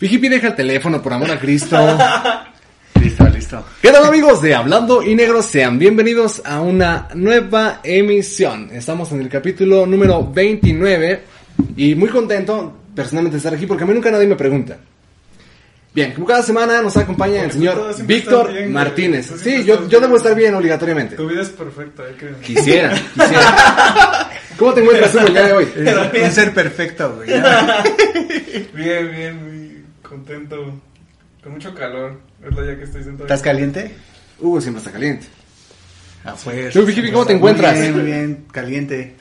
Fijipi deja el teléfono, por amor a Cristo. Listo, listo. ¿Qué tal amigos de Hablando y Negro? Sean bienvenidos a una nueva emisión. Estamos en el capítulo número 29 y muy contento personalmente de estar aquí porque a mí nunca nadie me pregunta. Bien, como cada semana nos acompaña el señor Víctor bien, güey. Martínez. Sí, yo, yo debo estar bien obligatoriamente. Tu vida es perfecta, hay que... Quisiera, quisiera. ¿Cómo te encuentras tú el día de hoy? Un ser perfecto, güey. Bien, bien, muy contento. Con mucho calor, ¿verdad? Ya que estoy sentado. ¿Estás caliente? Hugo siempre está caliente. Ah, pues. Tú, Vicky, ¿cómo te Muy encuentras? Bien, muy bien, caliente.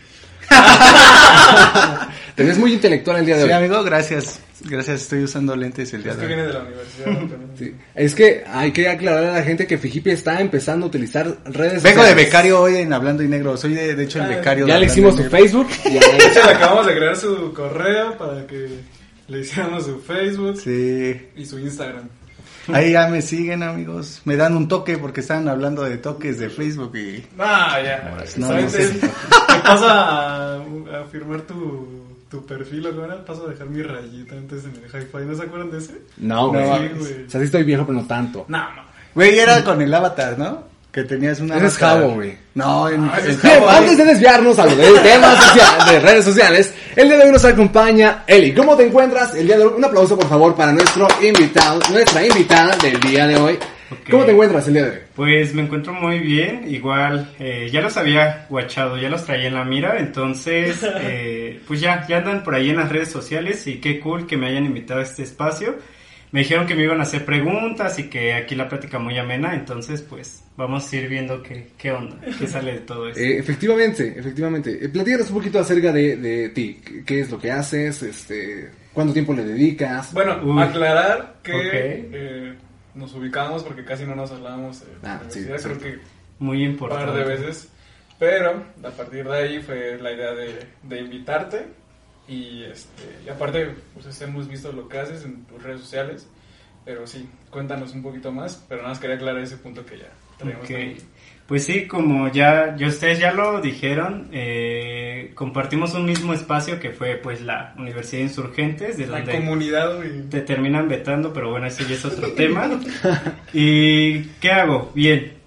Te ves muy intelectual el día de Sí, hoy. amigo, gracias. Gracias, estoy usando lentes el día Es que de viene hoy. de la universidad. Sí. Es que hay que aclarar a la gente que Fijipi está empezando a utilizar redes Vengo de sociales. becario hoy en Hablando y Negro. Soy de, de hecho el Ah, becario. Ya de le hicimos su. Facebook. y ya- De hecho, le acabamos de crear su correo para que le hiciéramos su Facebook Sí. y su Instagram. Ahí ya me siguen, amigos. Me dan un toque porque estaban hablando de toques de Facebook y. Ah, ya. No, Te paso a, a firmar tu, tu perfil o ahora paso a dejar mi rayita antes en el hi-fi. ¿No se acuerdan de ese? No, güey. No. O sea, sí estoy viejo, pero no tanto. No, no. Güey, era con el avatar, ¿no? Que tenías una. Ese es Jabo, güey. No, en, Ah, en Bien, antes de desviarnos a lo del tema social- de redes sociales, el día de hoy nos acompaña Eli. ¿Cómo te encuentras el día de hoy? Un aplauso, por favor, para nuestro invitado, nuestra invitada del día de hoy. ¿Cómo te encuentras el día de hoy? Pues me encuentro muy bien, igual eh, ya los había guachado, ya los traía en la mira, entonces eh, pues ya, ya andan por ahí en las redes sociales y qué cool que me hayan invitado a este espacio. Me dijeron que me iban a hacer preguntas y que aquí la plática muy amena, entonces pues vamos a ir viendo qué, qué onda, qué sale de todo esto. Eh, efectivamente, efectivamente. Eh, platícanos un poquito acerca de, de ti. ¿Qué- ¿Qué es lo que haces? Este, ¿Cuánto tiempo le dedicas? Bueno, Uy. aclarar que eh, nos ubicamos porque casi no nos hablábamos. la Ah, sí, creo que Muy un importante. par de veces. Pero a partir de ahí fue la idea de, de invitarte. Y, este, y aparte, pues hemos visto lo que haces en tus redes sociales. Pero sí, cuéntanos un poquito más. Pero nada más quería aclarar ese punto que ya traíamos. Ok. también. Pues sí, como ya, ya ustedes ya lo dijeron, eh, compartimos un mismo espacio que fue pues la Universidad de Insurgentes, de La donde comunidad, güey. te terminan vetando, pero bueno, ese ya es otro tema. ¿Y qué hago? Bien,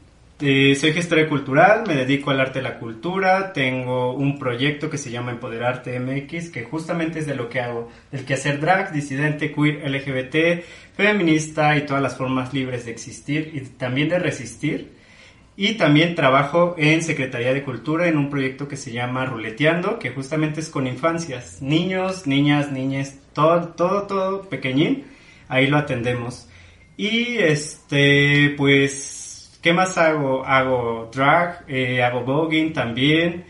eh, soy gestora cultural, me dedico al arte de la cultura, tengo un proyecto que se llama Empoderarte MX, que justamente es de lo que hago, el que hacer drag, disidente, queer, LGBT, feminista y todas las formas libres de existir y también de resistir. Y también trabajo en Secretaría de Cultura en un proyecto que se llama Ruleteando, que justamente es con infancias, niños, niñas, niñas, todo, todo, todo pequeñín, ahí lo atendemos. Y este, pues, ¿qué más hago? Hago drag, eh, hago voguing también.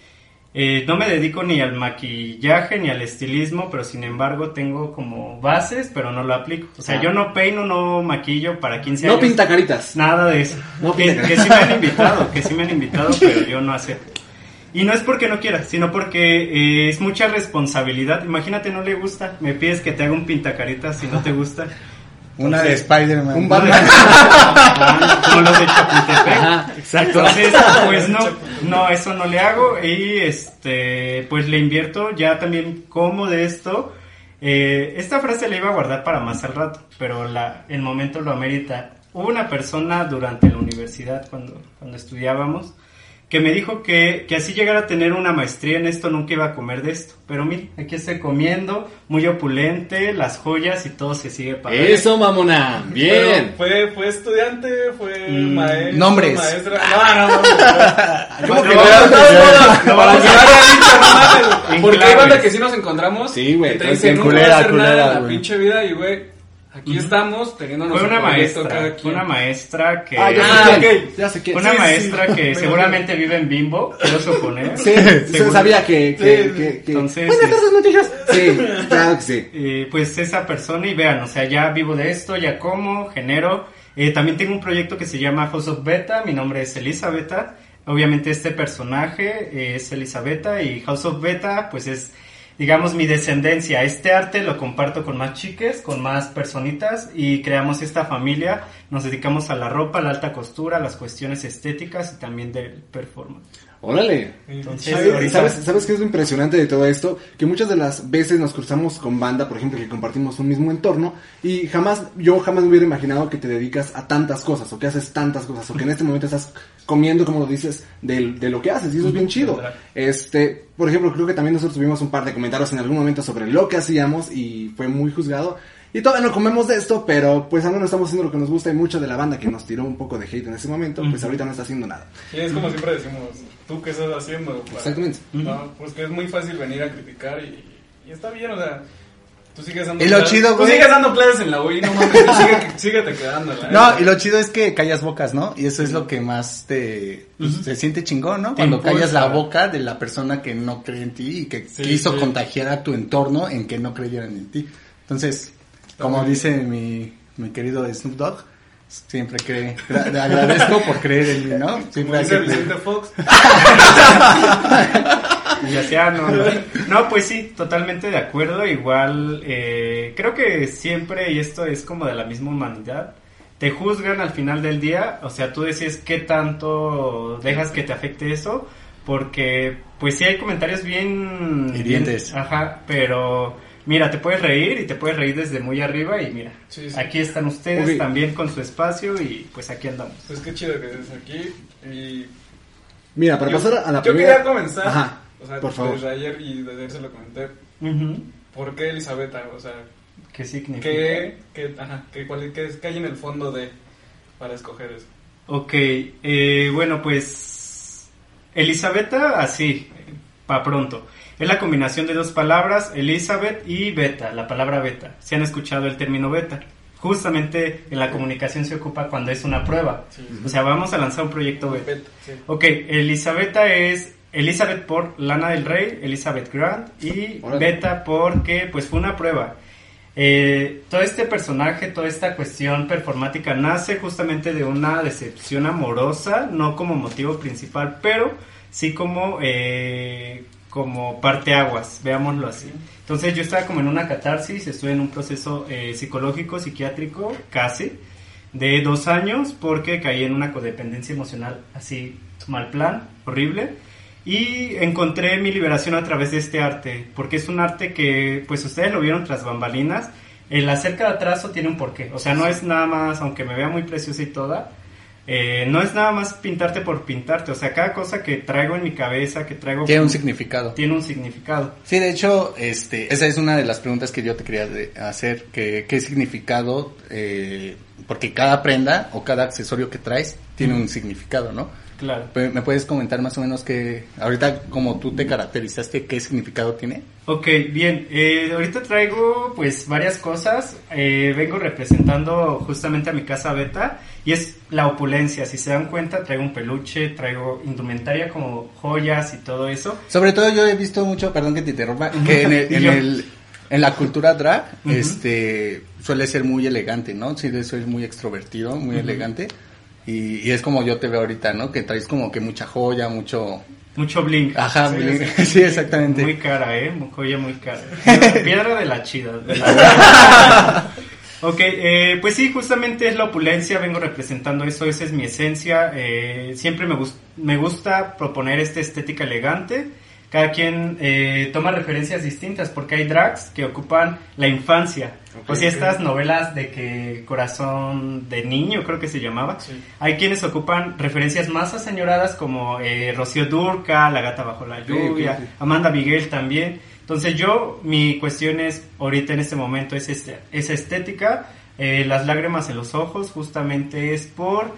Eh, no me dedico ni al maquillaje ni al estilismo, pero sin embargo tengo como bases, pero no lo aplico. O sea, Ah. yo no peino, no maquillo para 15 no años. pinta caritas. Nada de eso. No que, pinta que sí me han invitado, que sí me han invitado, pero yo no acepto. Y no es porque no quiera, sino porque eh, es mucha responsabilidad. Imagínate, no le gusta. Me pides que te haga un pintacaritas si no te gusta. Una de Spider-Man. Un Batman. Como los de Chapultepec. Ajá, exacto. Entonces, pues no, no, eso no le hago y este, pues le invierto ya también como de esto. Eh, esta frase la iba a guardar para más al rato, pero la, el momento lo amerita. Hubo una persona durante la universidad cuando, cuando estudiábamos que me dijo que, que así llegara a tener una maestría en esto nunca iba a comer de esto. Pero mire, aquí estoy comiendo, muy opulente, las joyas y todo se sigue pagando. Eso, mamona. Bien. Pero fue, fue estudiante, fue Mm, maestro. nombres. Maestra. No, no, no. no. ¿Cómo que No, Para Porque hay banda que sí nos encontramos. Sí, güey, Que te dicen, no voy a hacer Culera, nada en la pinche vida y, güey, aquí estamos teniendo Fue una maestra, cada fue quien. una maestra que... Ah, ya Ah, sé quién. ok. Ya sé quién. Una Sí, maestra sí. que Me seguramente vive en Bimbo, quiero suponer. Sí, sabía que, que, Sí, que, que- Entonces, Buenas sí. tardes, noticias. Sí, claro que sí. Eh, pues esa persona y vean, o sea, ya vivo de esto, ya como, genero. Eh, también tengo un proyecto que se llama House of Beta, mi nombre es Elizabeta. Obviamente este personaje eh, es Elizabeta y House of Beta pues es digamos mi descendencia. Este arte lo comparto con más chiques, con más personitas y creamos esta familia. Nos dedicamos a la ropa, la alta costura, las cuestiones estéticas y también del performance. Órale. Entonces, ¿Sabes, ¿sabes, ¿Sabes qué es lo impresionante de todo esto? Que muchas de las veces nos cruzamos con banda, por ejemplo, que compartimos un mismo entorno, y jamás, yo jamás me hubiera imaginado que te dedicas a tantas cosas, o que haces tantas cosas, o que en este momento estás comiendo, como lo dices, del- de, lo que haces, y eso es bien chido. Este, por ejemplo, creo que también nosotros tuvimos un par de comentarios en algún momento sobre lo que hacíamos, y fue muy juzgado. Y todavía no comemos de esto, pero pues al menos estamos haciendo lo que nos gusta y mucho de la banda que nos tiró un poco de hate en ese momento, pues ahorita no está haciendo nada. Y es como siempre decimos, ¿tú qué estás haciendo? Para- Exactamente. No, pues que es muy fácil venir a criticar y, y está bien, o sea, tú sigues dando Y lo clases- chido, Tú sigues dando clases en la UI, no mames, sigue, síguete quedando. No, y lo chido es que callas bocas, ¿no? Y eso es lo que más te, pues, Ujú. se siente chingón, ¿no? Te Cuando impulsa. callas la boca de la persona que no cree en ti y que Sí, quiso sí. contagiar a tu entorno en que no creyeran en ti. Entonces, como muy dice mi, mi querido Snoop Dogg, siempre cree, le agradezco por creer en mí, ¿no? Siempre hay dice que Vicente Fox, Y hacia no, no. No, pues sí, totalmente de acuerdo. Igual, eh, creo que siempre, y esto es como de la misma humanidad, te juzgan al final del día. O sea, tú decides qué tanto dejas que te afecte eso. Porque, pues sí hay comentarios bien... Hirientes. bien- ajá, pero mira, te puedes reír y te puedes reír desde muy arriba y mira, Sí, sí. aquí están ustedes también con su espacio y pues aquí andamos. pues qué chido que estés aquí y... Mira, para yo, pasar a la yo primera... quería comenzar, Ajá, o sea, por favor. desde ayer y desde ayer se lo comenté. ¿por qué Elisabetta? O sea, ¿Qué significa? ¿qué, qué, ajá, qué, cuál, qué, qué hay en el fondo de para escoger eso? Ok, eh, bueno, pues Elisabetta, así, pa' pronto. Es la combinación de dos palabras, Elizabeth y beta, la palabra beta. Si han escuchado el término beta. Justamente en la comunicación se ocupa cuando es una prueba. Sí. O sea, vamos a lanzar un proyecto beta. Beta, sí. Ok, Elisabetta es Elizabeth por Lana del Rey, Elizabeth Grant y. Beta porque pues fue una prueba. Eh, todo este personaje, toda esta cuestión performática nace justamente de una decepción amorosa, no como motivo principal, pero sí como eh, como parteaguas, veámoslo así. Entonces yo estaba como en una catarsis, estuve en un proceso eh, psicológico, psiquiátrico, casi, de dos años, porque caí en una codependencia emocional así, mal plan, horrible. Y encontré mi liberación a través de este arte, porque es un arte que, pues ustedes lo vieron tras bambalinas, el hacer cada trazo tiene un porqué. O sea, no es nada más, aunque me vea muy preciosa y toda, eh, no es nada más pintarte por pintarte. O sea, cada cosa que traigo en mi cabeza, que traigo... Tiene un significado. Tiene un significado. Sí, de hecho, este, esa es una de las preguntas que yo te quería hacer, que qué significado, eh, porque cada prenda o cada accesorio que traes tiene un significado, ¿no? Claro. ¿Me puedes comentar más o menos que, ahorita como tú te caracterizaste, qué significado tiene? Ok, bien. Eh, ahorita traigo pues varias cosas. Eh, vengo representando justamente a mi casa beta y es la opulencia. Si se dan cuenta, traigo un peluche, traigo indumentaria como joyas y todo eso. Sobre todo yo he visto mucho, perdón que te interrumpa, que en, el, en, el- en la cultura drag, Ujú. este, suele ser muy elegante, ¿no? Sí, de eso es muy extrovertido, muy Ujú. elegante. Y, y es como yo te veo ahorita, ¿no? Que traes como que mucha joya, mucho... Mucho bling. Ajá, Sí, bling. sí. sí, exactamente. Muy cara, ¿eh? Joya muy cara. Piedra, piedra de la chida. de la- ok, eh, pues sí, justamente es la opulencia, vengo representando eso, esa es mi esencia. eh, siempre me, gus- me gusta proponer esta estética elegante. Cada quien eh, toma referencias distintas porque hay drags que ocupan la infancia. Ok, o sea, ok. estas novelas de que Corazón de Niño creo que se llamaba. Sí. Hay quienes ocupan referencias más aseñoradas como eh, Rocío Durca, La gata bajo la lluvia. Amanda Miguel también. Entonces yo, mi cuestión es, ahorita en este momento, es este- esa estética, eh, las lágrimas en los ojos, justamente es por...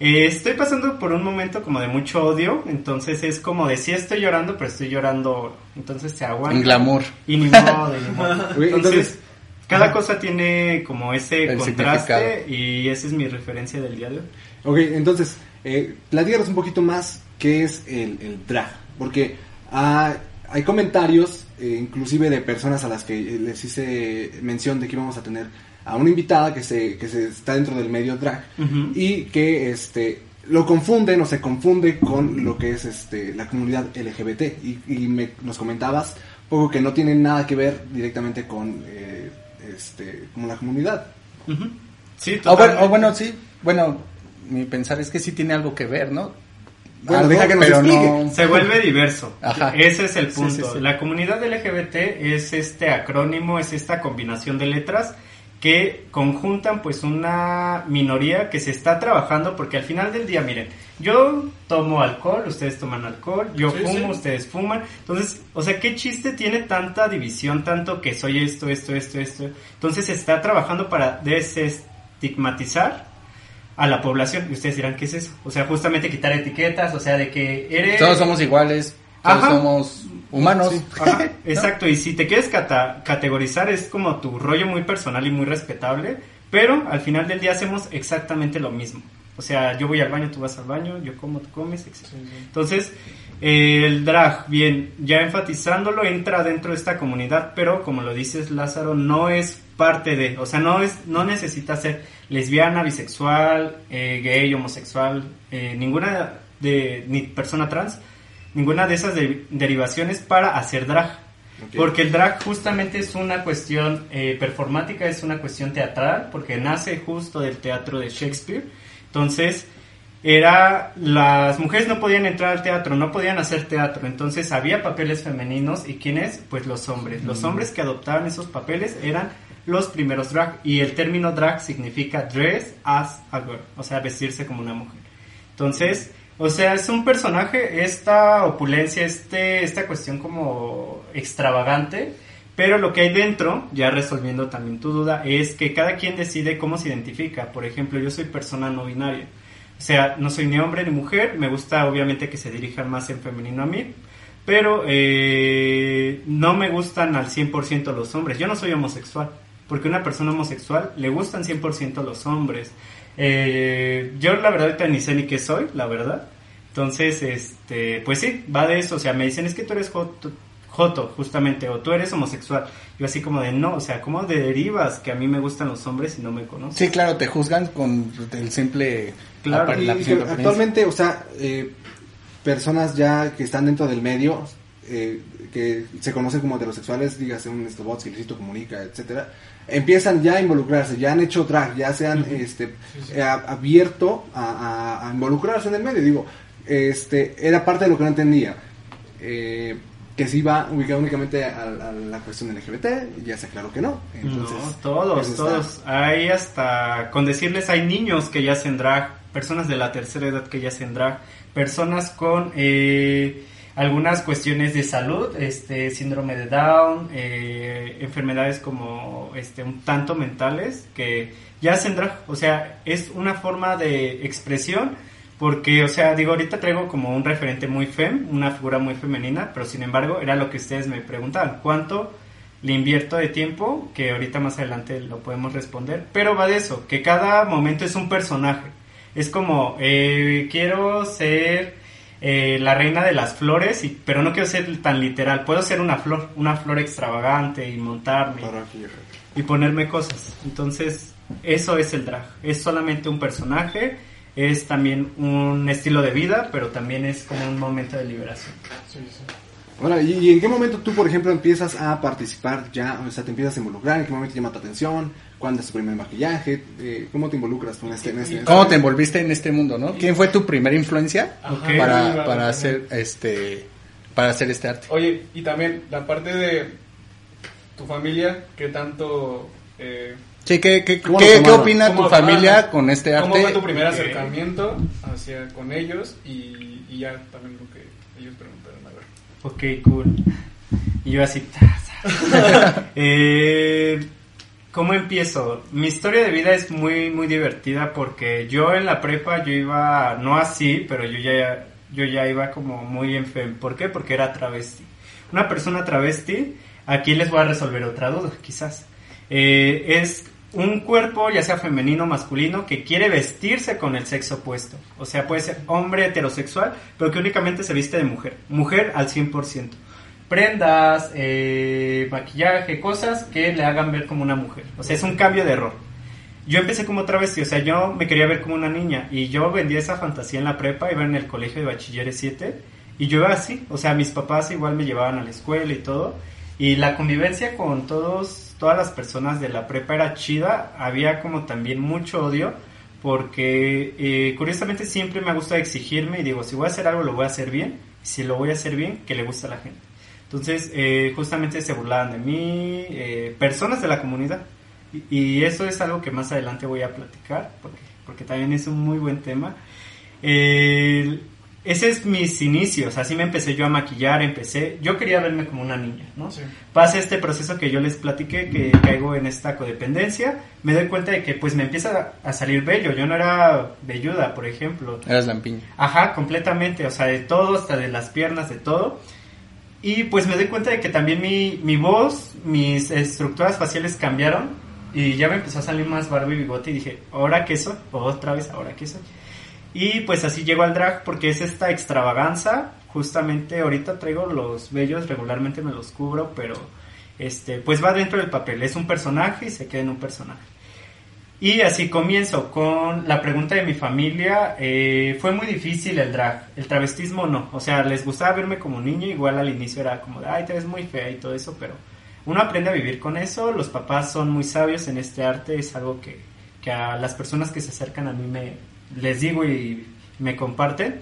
eh, estoy pasando por un momento como de mucho odio, entonces es como de sí estoy llorando, pero estoy llorando, entonces se aguanta. En glamour. Y ni modo, y ni modo. Entonces, entonces- cada cosa tiene como ese El contraste y esa es mi referencia del día de hoy. Ok, entonces, eh, platícanos un poquito más qué es el, el drag. Porque ah, hay comentarios, eh, inclusive de personas a las que les hice mención de que íbamos a tener a una invitada que se, que se está dentro del medio drag y que este lo confunden o se confunde con lo que es este la comunidad LGBT y, y me, nos comentabas poco que no tiene nada que ver directamente con eh, este como la comunidad. Sí, O bueno, totalmente. o bueno, sí, bueno, mi pensar es que sí tiene algo que ver, ¿no? Bueno, deja que nos explique. no- Se vuelve diverso. Ajá. Ese es el Sí, punto. sí, sí. La comunidad LGBT es este acrónimo, es esta combinación de letras que conjuntan pues una minoría que se está trabajando porque al final del día, miren, yo tomo alcohol, ustedes toman alcohol, yo Sí, fumo, sí. ustedes fuman. Entonces, o sea, ¿qué chiste tiene tanta división, tanto que soy esto, esto, esto, esto? Entonces se está trabajando para desestigmatizar a la población. Y ustedes dirán, ¿qué es eso? O sea, justamente quitar etiquetas, o sea, de que eres... Todos somos iguales, todos Ajá. somos humanos. Ajá, exacto, y si te quieres cata- categorizar es como tu rollo muy personal y muy respetable, pero al final del día hacemos exactamente lo mismo. O sea, yo voy al baño, tú vas al baño, yo como, tú comes, etc. Entonces, eh, el drag, bien, ya enfatizándolo, entra dentro de esta comunidad, pero como lo dices Lázaro, no es parte de, o sea, no es, no necesita ser lesbiana, bisexual, eh, gay, homosexual, eh, ninguna de, ni persona trans, ninguna de esas de- derivaciones para hacer drag. Ok. Porque el drag justamente es una cuestión eh, performática, es una cuestión teatral, porque nace justo del teatro de Shakespeare. Entonces, era las mujeres no podían entrar al teatro, no podían hacer teatro, entonces había papeles femeninos y quiénes, pues los hombres. Los hombres que adoptaban esos papeles eran los primeros drag y el término drag significa dress as a girl, o sea, vestirse como una mujer. Entonces, o sea, es un personaje, esta opulencia, este, esta cuestión como extravagante, pero lo que hay dentro, ya resolviendo también tu duda, es que cada quien decide cómo se identifica. Por ejemplo, yo soy persona no binaria. O sea, no soy ni hombre ni mujer, me gusta obviamente que se dirijan más en femenino a mí, pero eh, no me gustan al 100% los hombres. Yo no soy homosexual, porque una persona homosexual le gustan 100% los hombres. Eh, yo la verdad ahorita ni sé ni qué soy, la verdad. Entonces, este, pues sí, va de eso. O sea, me dicen, es que tú eres joto, joto, justamente, o tú eres homosexual. Yo así como de, no, o sea, ¿cómo derivas que a mí me gustan los hombres y no me conoces? Sí, claro, te juzgan con el simple... Claro, Y actualmente, o sea, eh, personas ya que están dentro del medio, eh, que se conocen como heterosexuales, dígase un Stobots, Luisito Comunica, etcétera, empiezan ya a involucrarse, ya han hecho drag, ya se han este, eh, abierto a, a- a involucrarse en el medio. Digo, este, era parte de lo que no entendía. Eh, que se iba ubicado únicamente a, a la cuestión LGBT, ya se aclaró que no. Entonces, no, todos, está- todos. Hay hasta, con decirles, hay niños que ya hacen drag, personas de la tercera edad que ya hacen drag, personas con eh, algunas cuestiones de salud, este síndrome de Down, eh, enfermedades como este un tanto mentales que ya drag, o sea, es una forma de expresión porque, o sea, digo, ahorita traigo como un referente muy fem, una figura muy femenina, pero sin embargo era lo que ustedes me preguntaban, ¿cuánto le invierto de tiempo? Que ahorita más adelante lo podemos responder, pero va de eso, que cada momento es un personaje. Es como, eh, quiero ser eh, la reina de las flores, y, pero no quiero ser tan literal, puedo ser una flor, una flor extravagante y montarme y ponerme cosas. Entonces, eso es el drag. Es solamente un personaje, es también un estilo de vida, pero también es como un momento de liberación. Sí, sí. Ahora, ¿y, y en qué momento tú, por ejemplo, empiezas a participar ya? O sea, te empiezas a involucrar, ¿en qué momento llama tu atención? ¿Cuándo es tu primer maquillaje? Eh, ¿Cómo te involucras tú en este? En este ¿Cómo te envolviste en este mundo, no? ¿Quién fue tu primera influencia para, para hacer este para hacer este arte? Oye, y también la parte de tu familia, ¿qué tanto... Eh, Sí, ¿qué, qué, ¿Cómo qué- qué opina tu familia con este arte? ¿Cómo fue tu primer acercamiento hacia con ellos? Y, y ya también lo que ellos preguntaron, a ver. Ok, cool. Y yo así... eh, ¿Cómo empiezo? Mi historia de vida es muy, muy divertida porque yo en la prepa yo iba, no así, pero yo ya, yo ya iba como muy enfermo. ¿Por qué? Porque era travesti. Una persona travesti, aquí les voy a resolver otra duda, quizás. Eh, es un cuerpo, ya sea femenino o masculino, que quiere vestirse con el sexo opuesto. O sea, puede ser hombre heterosexual, pero que únicamente se viste de mujer. Mujer al 100%. Prendas, eh, maquillaje, cosas que le hagan ver como una mujer. O sea, es un cambio de rol. Yo empecé como travesti, o sea, yo me quería ver como una niña y yo vendía esa fantasía en la prepa, iba en el colegio de bachilleres 7 y yo iba así, o sea, mis papás igual me llevaban a la escuela y todo y la convivencia con todos, todas las personas de la prepa era chida, había como también mucho odio porque eh, curiosamente siempre me ha gustado exigirme y digo, si voy a hacer algo lo voy a hacer bien, si lo voy a hacer bien, que le guste a la gente. Entonces, eh, justamente se burlaban de mí, eh, personas de la comunidad, y, y eso es algo que más adelante voy a platicar, porque, porque también es un muy buen tema. Eh, ese es mis inicios, así me empecé yo a maquillar, empecé, yo quería verme como una niña, ¿no? Sí. Pasa este proceso que yo les platiqué, que caigo en esta codependencia, me doy cuenta de que pues me empieza a salir bello, yo no era velluda, por ejemplo, Eras lampiña. Ajá, completamente, o sea, de todo, hasta de las piernas, de todo. Y pues me doy cuenta de que también mi, mi voz, mis estructuras faciales cambiaron y ya me empezó a salir más barba y bigote y dije, ¿ahora qué soy? Otra vez, ¿ahora qué soy? Y pues así llego al drag porque es esta extravaganza, justamente ahorita traigo los vellos, regularmente me los cubro, pero este pues va dentro del papel, es un personaje y se queda en un personaje. Y así comienzo con la pregunta de mi familia. eh, fue muy difícil el drag, el travestismo no. O sea, les gustaba verme como niño, igual al inicio era como de, ay, te ves muy fea y todo eso, pero uno aprende a vivir con eso. Los papás son muy sabios en este arte, es algo que, que a las personas que se acercan a mí me les digo y me comparten.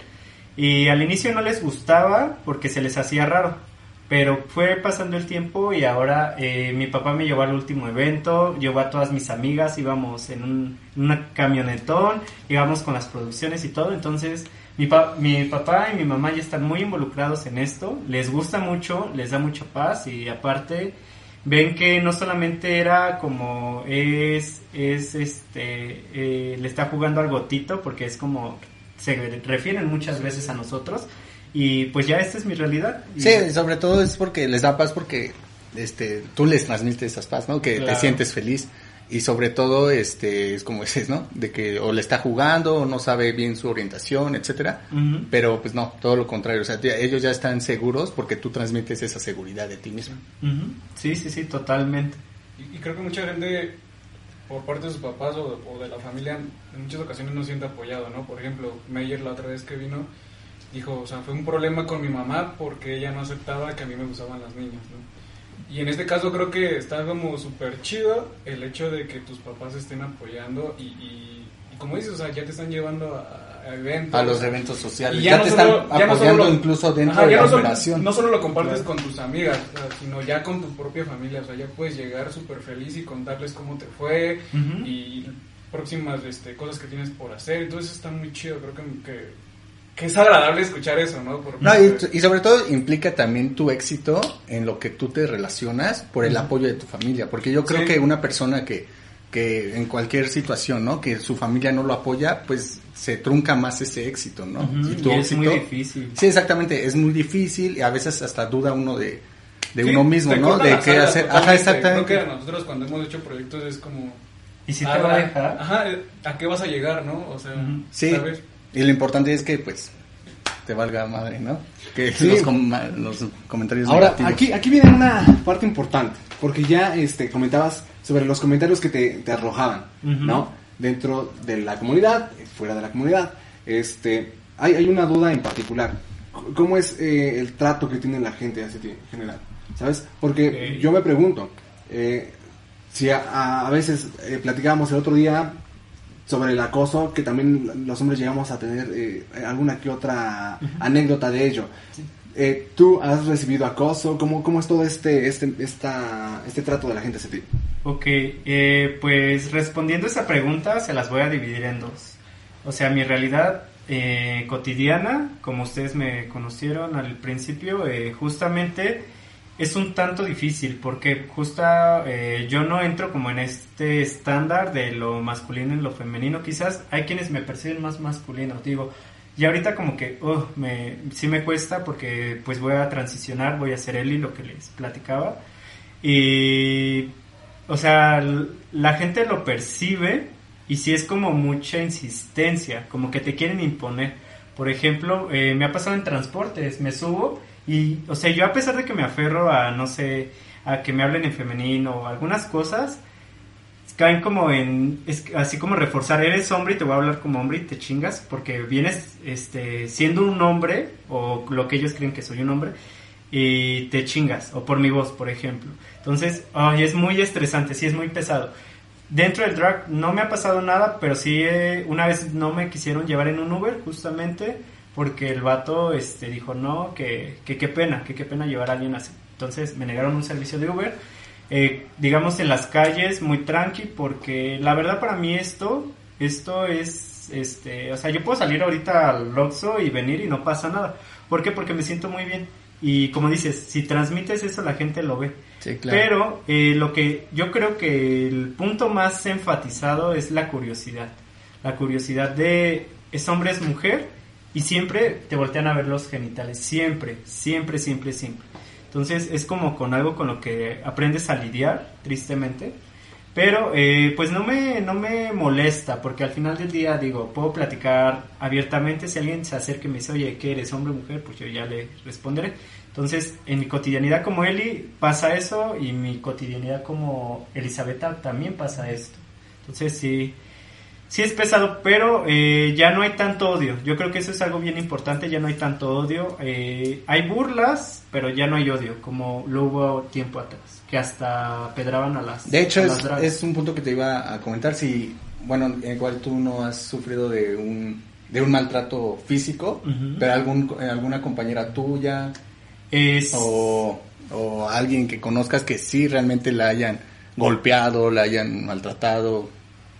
Y al inicio no les gustaba porque se les hacía raro. Pero fue pasando el tiempo y ahora eh, mi papá me llevó al último evento, llevó a todas mis amigas, íbamos en un en una camionetón, íbamos con las producciones y todo. Entonces mi, pa- mi papá y mi mamá ya están muy involucrados en esto, les gusta mucho, les da mucha paz y aparte ven que no solamente era como es, es este, eh, le está jugando al gotito porque es como se refieren muchas veces a nosotros y pues ya esta es mi realidad. Y- Sí, sobre todo es porque les da paz porque este tú les transmites esas paz, ¿no? Que Claro. te sientes feliz y sobre todo este es como dices, ¿no? De que o le está jugando o no sabe bien su orientación, etcétera. Ujú. Pero pues no, todo lo contrario, o sea, ya- ellos ya están seguros porque tú transmites esa seguridad de ti mismo. Ujú. Sí, sí, sí, totalmente. Y, y creo que mucha gente, por parte de sus papás o, o de la familia, en muchas ocasiones no siente apoyado, ¿no? Por ejemplo, Meyer la otra vez que vino, dijo, o sea, fue un problema con mi mamá porque ella no aceptaba que a mí me gustaban las niñas, ¿no? Y en este caso creo que está como súper chido el hecho de que tus papás estén apoyando y, y, y como dices, o sea, ya te están llevando a, a eventos. A los eventos sociales. Y ya, no te solo- están ya no apoyando lo- incluso dentro Ajá, de ya la no solo, operación. no solo lo compartes Claro. con tus amigas, o sea, sino ya con tu propia familia. O sea, ya puedes llegar súper feliz y contarles cómo te fue Ujú. y próximas este, cosas que tienes por hacer. Entonces está muy chido. Creo que, que, que es agradable escuchar eso, ¿no? Por No, y, y sobre todo implica también tu éxito en lo que tú te relacionas por el apoyo de tu familia, porque yo creo Sí. que una persona que, que en cualquier situación, ¿no? Que su familia no lo apoya, pues se trunca más ese éxito, ¿no? Y tu y es muy éxito- difícil. Sí, exactamente, es muy difícil y a veces hasta duda uno de, de Sí, uno mismo, ¿no? De qué hacer. Ajá, exactamente. Creo que a nosotros cuando hemos hecho proyectos es como... ¿Y si te ah, va a dejar? Ajá, ¿a qué vas a llegar, no? O sea. Sí, ¿sabes? Y lo importante es que pues te valga madre, ¿no? Que Sí. los, com- los comentarios Ahora, negativos. aquí, aquí viene una parte importante, porque ya este, comentabas sobre los comentarios que te, te arrojaban. ¿no? Dentro de la comunidad, fuera de la comunidad. Este, hay, hay una duda en particular. ¿Cómo es eh, el trato que tiene la gente hacia ti en general? ¿Sabes? Porque yo me pregunto, eh, si a, a- a veces eh, platicábamos el otro día sobre el acoso, que también los hombres llegamos a tener eh, alguna que otra anécdota de ello. Eh, ¿Tú has recibido acoso? ¿Cómo, cómo es todo este, este, esta, este trato de la gente hacia ti? Ok, eh, pues respondiendo a esa pregunta se las voy a dividir en dos. O sea, mi realidad eh, cotidiana, como ustedes me conocieron al principio, eh, justamente es un tanto difícil porque justa eh, yo no entro como en este estándar de lo masculino y lo femenino. Quizás hay quienes me perciben más masculino. Digo, y ahorita como que oh, me, sí me cuesta porque pues voy a transicionar, voy a ser Eli, lo que les platicaba. Y, o sea, la gente lo percibe y sí es como mucha insistencia, como que te quieren imponer. Por ejemplo, eh, me ha pasado en transportes, me subo y, o sea, yo a pesar de que me aferro a, no sé, a que me hablen en femenino o algunas cosas, caen como en, es así como reforzar, eres hombre y te voy a hablar como hombre y te chingas porque vienes este, siendo un hombre o lo que ellos creen que soy un hombre y te chingas, o por mi voz, por ejemplo. Entonces, ay, es muy estresante, sí es muy pesado. dentro del drag no me ha pasado nada, pero sí eh, una vez no me quisieron llevar en un Uber justamente porque el vato este, dijo no, que, que qué pena, que qué pena llevar a alguien así. Entonces me negaron un servicio de Uber, eh, digamos en las calles, muy tranqui, porque la verdad para mí esto, esto es, este, o sea, yo puedo salir ahorita al Oxxo y venir y no pasa nada. ¿Por qué? Porque me siento muy bien. Y como dices, si transmites eso la gente lo ve. Sí, claro. Pero eh, lo que yo creo que el punto más enfatizado es la curiosidad. La curiosidad de es hombre, es mujer y siempre te voltean a ver los genitales. Siempre, siempre, siempre, siempre. Entonces es como con algo con lo que aprendes a lidiar, tristemente. Pero eh, pues no me, no me molesta porque al final del día digo, puedo platicar abiertamente. Si alguien se acerca y me dice, oye, ¿qué eres hombre o mujer? Pues yo ya le responderé. Entonces, en mi cotidianidad como Eli pasa eso y mi cotidianidad como Elisabetta también pasa esto. Entonces, sí, sí es pesado, pero eh, ya no hay tanto odio. Yo creo que eso es algo bien importante, ya no hay tanto odio. Eh, hay burlas, pero ya no hay odio, como lo hubo tiempo atrás, que hasta pedraban a las De hecho, es, las es un punto que te iba a comentar. Si, bueno, igual tú no has sufrido de un, de un maltrato físico, Ujú. pero algún, alguna compañera tuya Es- o, o alguien que conozcas que sí realmente la hayan golpeado, la hayan maltratado,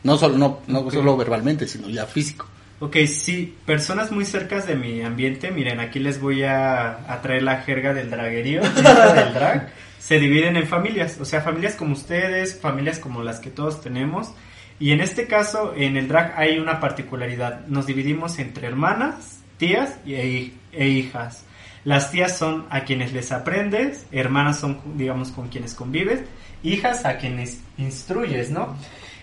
no solo, no, no solo verbalmente, sino ya físico. Ok, sí, personas muy cercas de mi ambiente, miren, aquí les voy a, a traer la jerga del draguerío, del drag, se dividen en familias, o sea, familias como ustedes, familias como las que todos tenemos, y en este caso, en el drag hay una particularidad, nos dividimos entre hermanas, tías e, e hijas. Las tías son a quienes les aprendes, hermanas son, digamos, con quienes convives, hijas a quienes instruyes, ¿no?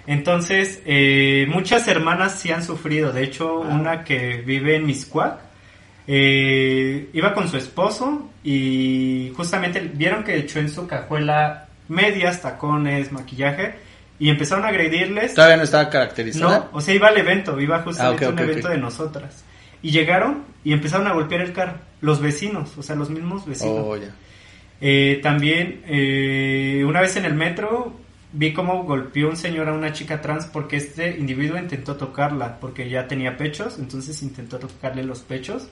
Entonces, eh, muchas hermanas sí han sufrido. De hecho, una que vive en Miscuac, eh, iba con su esposo y justamente vieron que echó en su cajuela medias, tacones, maquillaje y empezaron a agredirles. Todavía no estaba caracterizada. No, o sea, iba al evento, iba justamente Ah, a un evento de nosotras. Y llegaron y empezaron a golpear el carro. Los vecinos, o sea, los mismos vecinos. Oh. Eh, también, eh, una vez en el metro, vi cómo golpeó un señor a una chica trans porque este individuo intentó tocarla, porque ya tenía pechos, entonces intentó tocarle los pechos.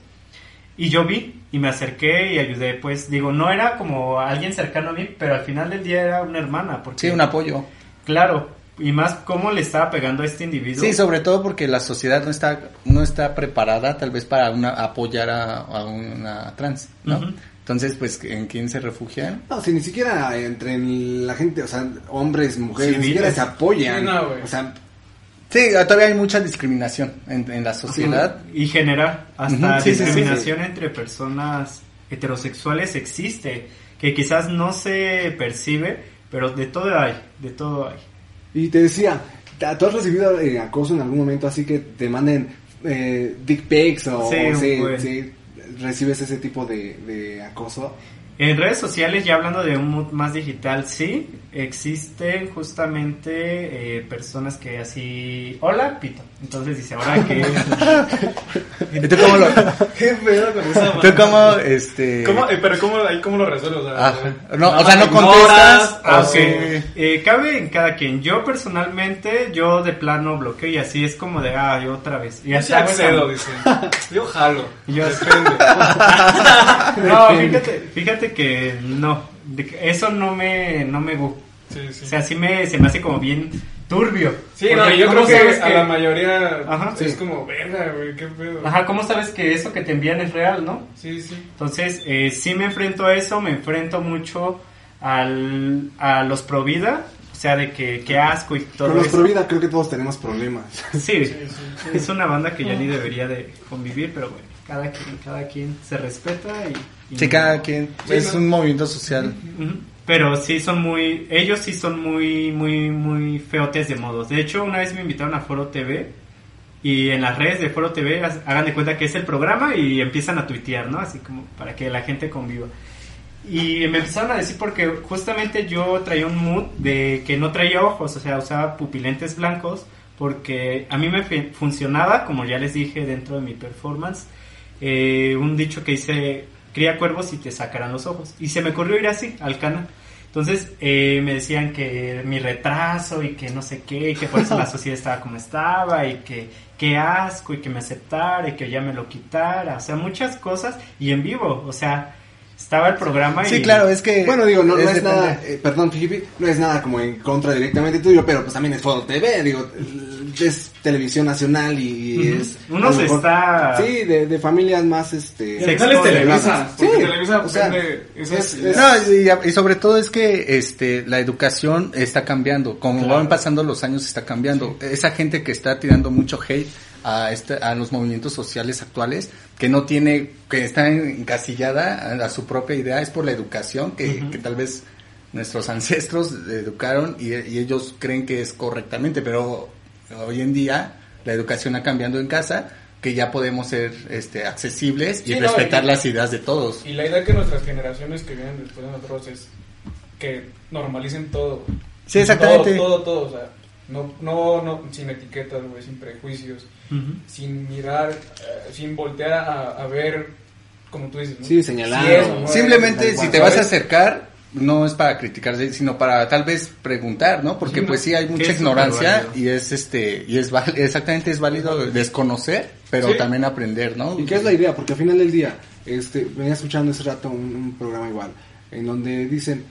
Y yo vi y me acerqué y ayudé, pues digo, no era como alguien cercano a mí, pero al final del día era una hermana, porque Sí, un apoyo. claro, y más cómo le estaba pegando a este individuo. Sí, sobre todo porque la sociedad no está no está preparada tal vez para una, apoyar a, a una trans, ¿no? Entonces, pues, ¿en quién se refugian? No, si ni siquiera entre la gente, o sea, hombres, mujeres, ni siquiera se apoyan. Sí, no, güey. o sea, Sí, todavía hay mucha discriminación en, en la sociedad. y generar hasta Ujú, sí, sí, sí, discriminación entre personas heterosexuales existe, que quizás no se percibe, pero de todo hay, de todo hay. y te decía, ¿tú has recibido eh, acoso en algún momento así que te manden eh, dick pics o Sí, o buen. sí, recibes ese tipo de, acoso? En redes sociales, ya hablando de un mood más digital, sí, existen justamente eh, personas que así, hola, pito. Entonces dice, ahora que... ¿Y tú cómo lo, ¿Qué pedo con esa tú cómo, este... ¿Cómo, eh, pero ¿cómo, ahí cómo lo resuelves? O sea, Ah, no, o sea, no ignoras, contestas. Ah, o. Eh, cabe en cada quien. Yo personalmente, yo de plano bloqueo y así es como de, ah, yo otra vez. Y Yo así accedo, dice. Yo jalo. Yo- Depende. No, fíjate, fíjate que no. Eso no me, no me gusta. Sí, sí. O sea, sí me, se me hace como bien turbio. Sí, Porque no, yo ¿cómo creo que, sabes a la mayoría Ajá, es sí. como, verga, güey, qué pedo. Ajá, ¿cómo sabes que eso que te envían es real, no? Sí, sí. Entonces, eh, sí me enfrento a eso, me enfrento mucho al, a los pro vida, o sea, de que, que asco y todo Con los eso. pro vida creo que todos tenemos problemas. Sí, Sí, sí. es una banda que ya ni debería de convivir, pero bueno, cada quien, cada quien se respeta y... y Sí, cada quien. Sí, es ¿no? un movimiento social. Ujú. Pero sí son muy, ellos sí son muy, muy, muy feotes de modos. De hecho, una vez me invitaron a Foro TV y en las redes de Foro TV ha- hagan de cuenta que es el programa y empiezan a tuitear, ¿no? Así como para que la gente conviva. Y me empezaron a decir porque justamente yo traía un mood de que no traía ojos, o sea, usaba pupilentes blancos porque a mí me funcionaba, como ya les dije dentro de mi performance, eh, un dicho que dice, cría cuervos y te sacarán los ojos. Y se me ocurrió ir así, al canal. Entonces eh, me decían que mi retraso y que no sé qué, y que por eso la sociedad estaba como estaba, y que qué asco, y que me aceptara, y que ya me lo quitara, o sea, muchas cosas, y en vivo, o sea, estaba el programa y... Sí, claro, es que... Bueno, digo, no, no es, nada, eh, perdón, Fijipi, no es nada como en contra directamente. Tuyo, pero pues también es Foro TV, digo, es televisión nacional y, y Ujú. es... Se está- Sí, de, de familias más, este... Y al final es expone, Televisa, Sí, Televisa o sea, vende esas es- ideas. No, y, y sobre todo es que este la educación está cambiando, como Claro. van pasando los años está cambiando. Esa gente que está tirando mucho hate a este, a los movimientos sociales actuales, que no tiene, que está encasillada a, a su propia idea, es por la educación que, que tal vez nuestros ancestros educaron y, y ellos creen que es correctamente, pero hoy en día la educación ha cambiado en casa que ya podemos ser este accesibles y Sí, no, respetar y- las ideas de todos. Y la idea que nuestras generaciones que vienen después de nosotros es que normalicen todo. Sí, exactamente. Todo, todo, todo, o sea, no, no, no, sin etiquetas, güey, sin prejuicios, sin mirar, eh, sin voltear a, a ver, como tú dices, ¿no? Sí, señalar. No Simplemente si te vas a acercar, no es para criticar, sino para tal vez preguntar, ¿no? Porque Sí, pues sí hay mucha ignorancia y es este y es exactamente es válido desconocer, pero Sí. también aprender, ¿no? ¿Y qué es la idea? Porque al final del día, este, venía escuchando hace rato un, un programa igual, en donde dicen,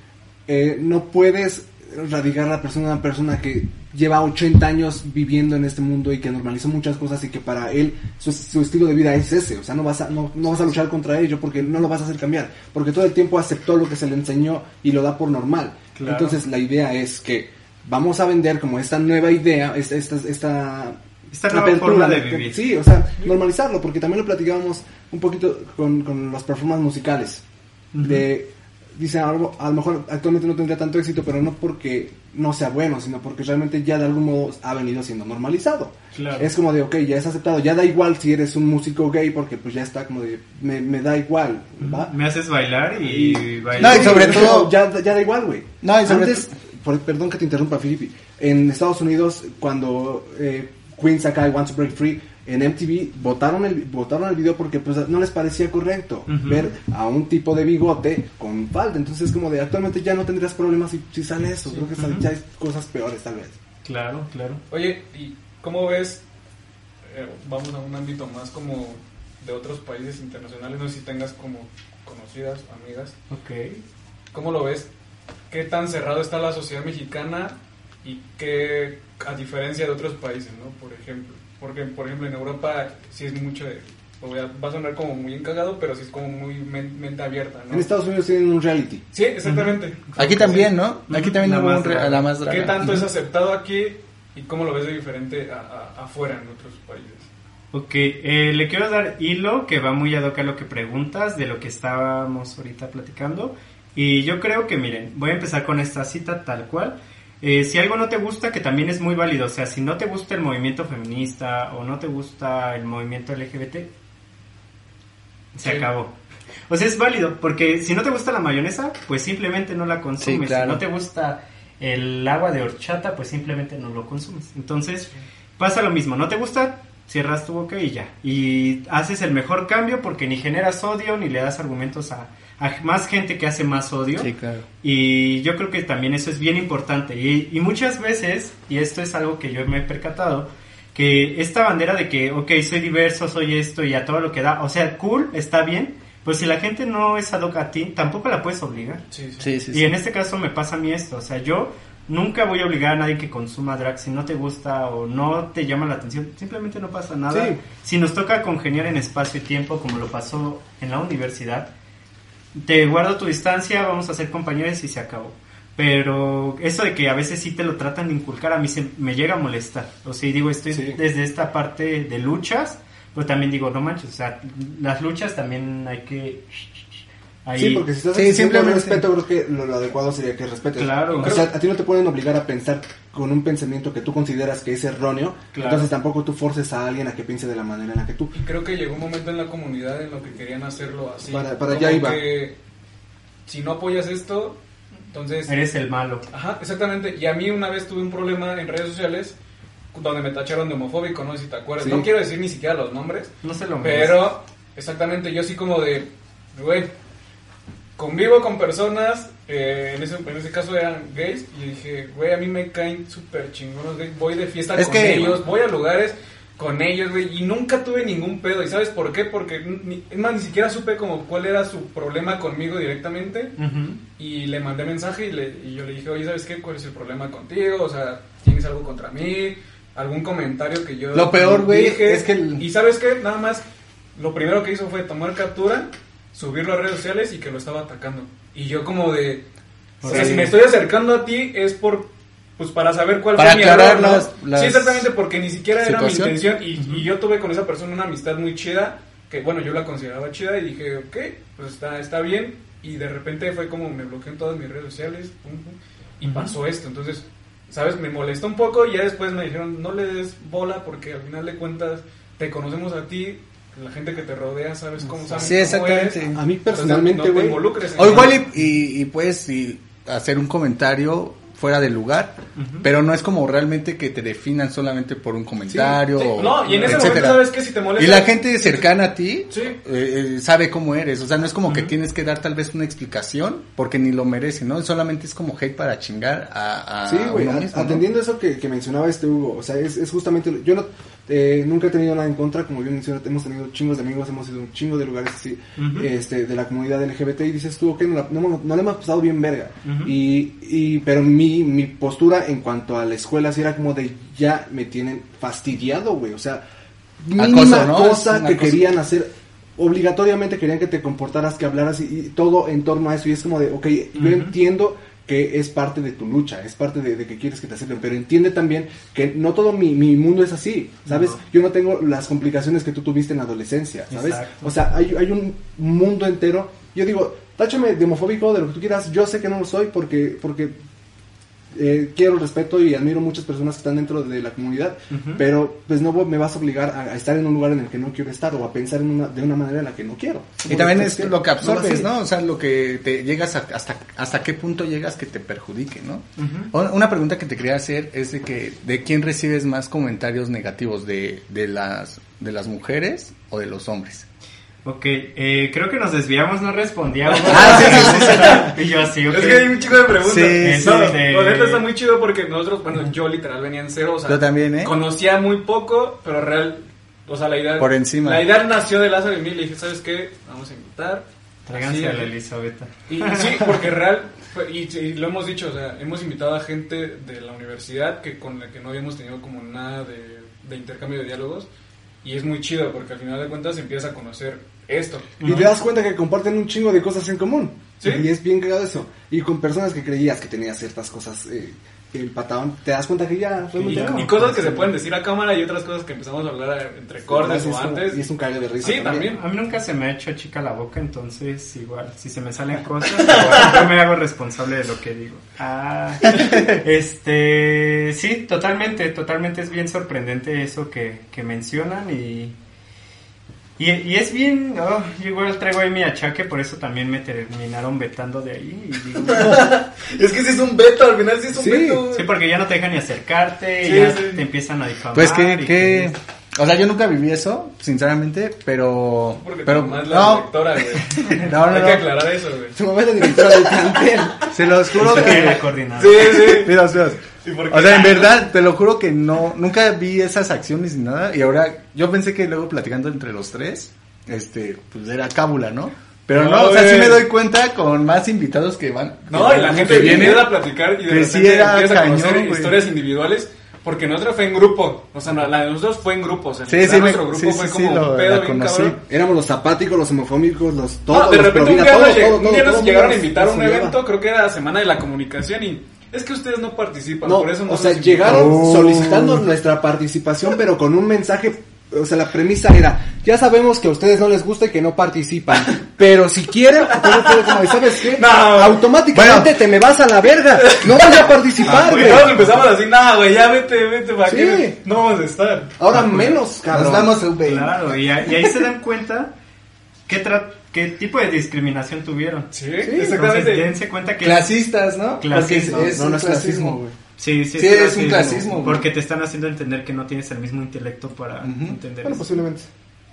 eh, no puedes radicar a la persona, una persona que lleva 80 años viviendo en este mundo y que normalizó muchas cosas y que para él su, su estilo de vida es ese, o sea, no vas, a, no, no vas a luchar contra ello porque no lo vas a hacer cambiar, porque todo el tiempo aceptó lo que se le enseñó y lo da por normal. Claro. Entonces la idea es que vamos a vender como esta nueva idea, esta, esta, esta nueva forma de vivir. Sí, o sea, normalizarlo, porque también lo platicábamos un poquito con, con las performances musicales. De, dicen, algo, a lo mejor actualmente no tendría tanto éxito, pero no porque no sea bueno, sino porque realmente ya de algún modo ha venido siendo normalizado. Claro. Es como de, ok, ya es aceptado, ya da igual si eres un músico gay, porque pues ya está como de, me, me da igual, ¿va? Me haces bailar y, Y- bailar. No, y sobre todo- Ya, ya da igual, güey. No, y sobre Antes, por- perdón que te interrumpa, Filipe. En Estados Unidos, cuando eh, Queen saca I Want to Break Free, en MTV votaron el, votaron el video porque pues no les parecía correcto Ujú. ver a un tipo de bigote con falda. Entonces, como de actualmente ya no tendrías problemas si, si sale eso. Creo que sale- Ujú. ya hay cosas peores, tal vez. Claro, claro. Oye, ¿y cómo ves? eh, vamos a un ámbito más como de otros países internacionales, no sé si tengas como conocidas, amigas. Ok. ¿Cómo lo ves? ¿Qué tan cerrado está la sociedad mexicana y qué, a diferencia de otros países, ¿no? Por ejemplo, porque por ejemplo en Europa sí es mucho de, lo voy a- va a sonar como muy encagado, pero sí es como muy men- mente abierta, ¿no? En Estados Unidos tienen un reality. Sí, exactamente. Aquí también, ¿no? Aquí también La más un draga. la más ¿Qué draga. tanto Ujú. es aceptado aquí y cómo lo ves de diferente a- a- afuera en otros países? Ok, eh, le quiero dar hilo que va muy ad hoc a lo que preguntas, de lo que estábamos ahorita platicando. Y yo creo que, miren, voy a empezar con esta cita tal cual. Eh, si algo no te gusta, que también es muy válido, o sea, si no te gusta el movimiento feminista o no te gusta el movimiento LGBT, se Sí. acabó. O sea, es válido, porque si no te gusta la mayonesa, pues simplemente no la consumes. Sí, claro. Si no te gusta el agua de horchata, pues simplemente no lo consumes. Entonces, pasa lo mismo, no te gusta, cierras tu boca y ya. Y haces el mejor cambio porque ni generas odio ni le das argumentos a, a más gente que hace más odio. Sí, claro. Y yo creo que también eso es bien importante. Y, y muchas veces, y esto es algo que yo me he percatado, que esta bandera de que, ok, soy diverso, soy esto y a todo lo que da, o sea, cool, está bien, pues si la gente no es ad hoc a ti, tampoco la puedes obligar. Sí, sí. Sí, sí, Y sí. en este caso me pasa a mí esto, o sea, yo nunca voy a obligar a nadie que consuma drag si no te gusta o no te llama la atención, simplemente no pasa nada. Sí. Si nos toca congeniar en espacio y tiempo como lo pasó en la universidad, te guardo tu distancia, vamos a ser compañeros y se acabó. Pero eso de que a veces sí te lo tratan de inculcar, a mí se, me llega a molestar. O sea, digo, estoy Sí. desde esta parte de luchas, pero también digo, no manches, o sea, las luchas también hay que... Ahí, Sí, porque si estás Sí, exigiendo simplemente- respeto, creo que lo, lo adecuado sería que respetes. Claro. O sea, a ti no te pueden obligar a pensar con un pensamiento que tú consideras que es erróneo. Claro. Entonces tampoco tú forces a alguien a que piense de la manera en la que tú. Y creo que llegó un momento en la comunidad en lo que querían hacerlo así. Para- para allá iba. que si no apoyas esto, entonces... eres el malo. Ajá, exactamente. Y a mí una vez tuve un problema en redes sociales donde me tacharon de homofóbico, no sé si te acuerdas. Sí. No quiero decir ni siquiera los nombres, No se lo merece. pero exactamente yo así como de, güey, convivo con personas, eh, en, ese, en ese caso eran gays, y dije, güey, a mí me caen súper chingones gays, voy de fiesta Es con que- ellos, voy a lugares con ellos, güey, y nunca tuve ningún pedo, ¿y sabes por qué? Porque, ni, es más, ni siquiera supe como cuál era su problema conmigo directamente, y le mandé mensaje y, le, y yo le dije, oye, ¿sabes qué? ¿Cuál es el problema contigo? O sea, ¿tienes algo contra mí? ¿Algún comentario que yo Lo peor, güey, es que el- Y ¿sabes qué? Nada más, lo primero que hizo fue tomar captura, subirlo a redes sociales y que lo estaba atacando. Y yo como de... O sea, Sí. si me estoy acercando a ti es por... Pues para saber cuál Para fue mi error, ¿no? las- las Sí, exactamente, porque ni siquiera era mi intención. Y, y yo tuve con esa persona una amistad muy chida, que bueno, yo la consideraba chida y dije, ok, pues está, está bien. Y de repente fue como me bloqueó en todas mis redes sociales pum, pum, y pasó esto. Entonces, ¿sabes? Me molestó un poco y ya después me dijeron, no le des bola porque al final de cuentas te conocemos a ti, la gente que te rodea, ¿sabes cómo sabes Sí, cómo exactamente. eres? A mí personalmente, no te güey. involucres en O igual y, y, y puedes y hacer un comentario fuera del lugar, pero no es como realmente que te definan solamente por un comentario. Sí, o- no, y en ese etcétera. momento, ¿sabes qué? Si te molesta... Y la gente cercana a ti Sí. eh, eh, sabe cómo eres, o sea, no es como que tienes que dar tal vez una explicación porque ni lo merece, ¿no? Solamente es como hate para chingar a, a Sí, güey, ¿no? atendiendo eso que, que mencionaba este Hugo, o sea, es, es justamente, lo- yo no, eh, nunca he tenido nada en contra, como bien mencioné, hemos tenido chingos de amigos, hemos ido a un chingo de lugares así, Ujú. este, de la comunidad LGBT y dices tú, ok, no, la- no, no le hemos pasado bien verga, Ujú. y, y, pero mi, mi postura en cuanto a la escuela sí era como de, ya me tienen fastidiado, güey, o sea, mínima ¿no? cosa Es una que cosa. querían hacer, obligatoriamente querían que te comportaras, que hablaras y, y todo en torno a eso. Y es como de, ok, yo Ujú. entiendo que es parte de tu lucha, es parte de, de que quieres que te acepten, pero entiende también que no todo mi, mi mundo es así, ¿sabes? No. Yo no tengo las complicaciones que tú tuviste en la adolescencia, ¿sabes? Exacto. O sea, hay, hay un mundo entero. Yo digo, táchame de homofóbico, de lo que tú quieras, yo sé que no lo soy porque, porque eh, quiero respeto y admiro muchas personas que están dentro de la comunidad, pero pues no me vas a obligar a, a estar en un lugar en el que no quiero estar o a pensar en una, de una manera en la que no quiero. Y también es lo que absorbes. ¿no? O sea, lo que te llegas a- hasta hasta qué punto llegas que te perjudique, ¿no? Una pregunta que te quería hacer es de que de quién recibes más comentarios negativos de, de las de las mujeres o de los hombres. Ok, eh, creo que nos desviamos, no respondíamos. Ah, sí, sí, Y yo así, ok. Es que hay un chico de preguntas. Sí, sí, no, de- está muy chido porque nosotros, bueno, yo literal venía en cero, o sea, Yo también, ¿eh? conocía muy poco, pero real, o sea, la idea... Por encima. La idea nació de Lázaro y mí, le dije, ¿sabes qué? Vamos a invitar. Tráiganse a la. Elizabeth. Y sí, porque real, y, y lo hemos dicho, o sea, hemos invitado a gente de la universidad que con la que no habíamos tenido como nada de, de intercambio de diálogos. Y es muy chido porque al final de cuentas se empieza a conocer esto. Y te das cuenta que comparten un chingo de cosas en común. Sí. Y es bien cagado eso. Y con personas que creías que tenías ciertas cosas eh, que empataban, te das cuenta que ya Y, realmente no. y cosas que se pueden decir a cámara y otras cosas que empezamos a hablar entre cortes Y es o antes. Y es un cague de risa. Sí, también. A mí nunca se me ha hecho chica la boca, entonces igual, si se me salen cosas, igual, yo me hago responsable de lo que digo. Ah, este, sí, totalmente, totalmente es bien sorprendente eso que, que mencionan y, y, y es bien, oh, yo igual traigo ahí mi achaque, por eso también me terminaron vetando de ahí. Y digo, Es que si es un veto, al final sí es un Sí, veto. sí, porque ya no te dejan ni acercarte, Sí, ya sí. te empiezan a difamar. Pues que que o sea, yo nunca viví eso, sinceramente, pero Porque pero tu mamá es la no, directora, güey. no, no, Hay no. que aclarar eso, güey. Tu mamá es la directora del plantel. Se los juro que la coordinadora. Sí, sí. Mira, Sebas, ¿Y por qué? O sea, en verdad, te lo juro que no, nunca vi esas acciones ni nada. Y ahora, yo pensé que luego platicando entre los tres, este, pues era cábula, ¿no? Pero no, No, o sea, sí me doy cuenta con más invitados que van. No, que y la gente viene a platicar y de que sí repente era empieza a conocer cañón, güey. historias individuales. Porque nuestra fue en grupo. O sea, no, la de nosotros fue en grupo. O sea, Sí, sí, me- nuestro grupo sí, fue sí, como sí, lo- un pedo la bien conocí. cabrón. Éramos los zapáticos, los homofóbicos, los todos. No, de los repente un provida, día, todo, nos, lleg- todo, un día nos llegaron a invitar a un evento, creo que era Semana de la Comunicación y es que ustedes no participan, No, por eso no o sea, nos llegaron Oh. solicitando nuestra participación, pero con un mensaje, o sea, la premisa era, ya sabemos que a ustedes no les gusta y que no participan, pero si quieren, ¿sabes qué? No. Automáticamente Bueno. te me vas a la verga, no voy a participar, Porque güey. todos empezamos así, nada, güey, ya vete, vete, ¿para Sí. qué? No vamos a estar. Ahora menos, cabrón. Nos damos. Claro, y, ahí se dan cuenta qué, tra- qué tipo de discriminación tuvieron. Sí, Entonces, exactamente. dense cuenta que... Clasistas, ¿no? Clasismo. Porque es, es No, un no es clasismo, güey. Sí, sí, Sí, es un clasismo, güey. Porque te están haciendo entender que no tienes el mismo intelecto para Ujú. entender Bueno, eso. posiblemente.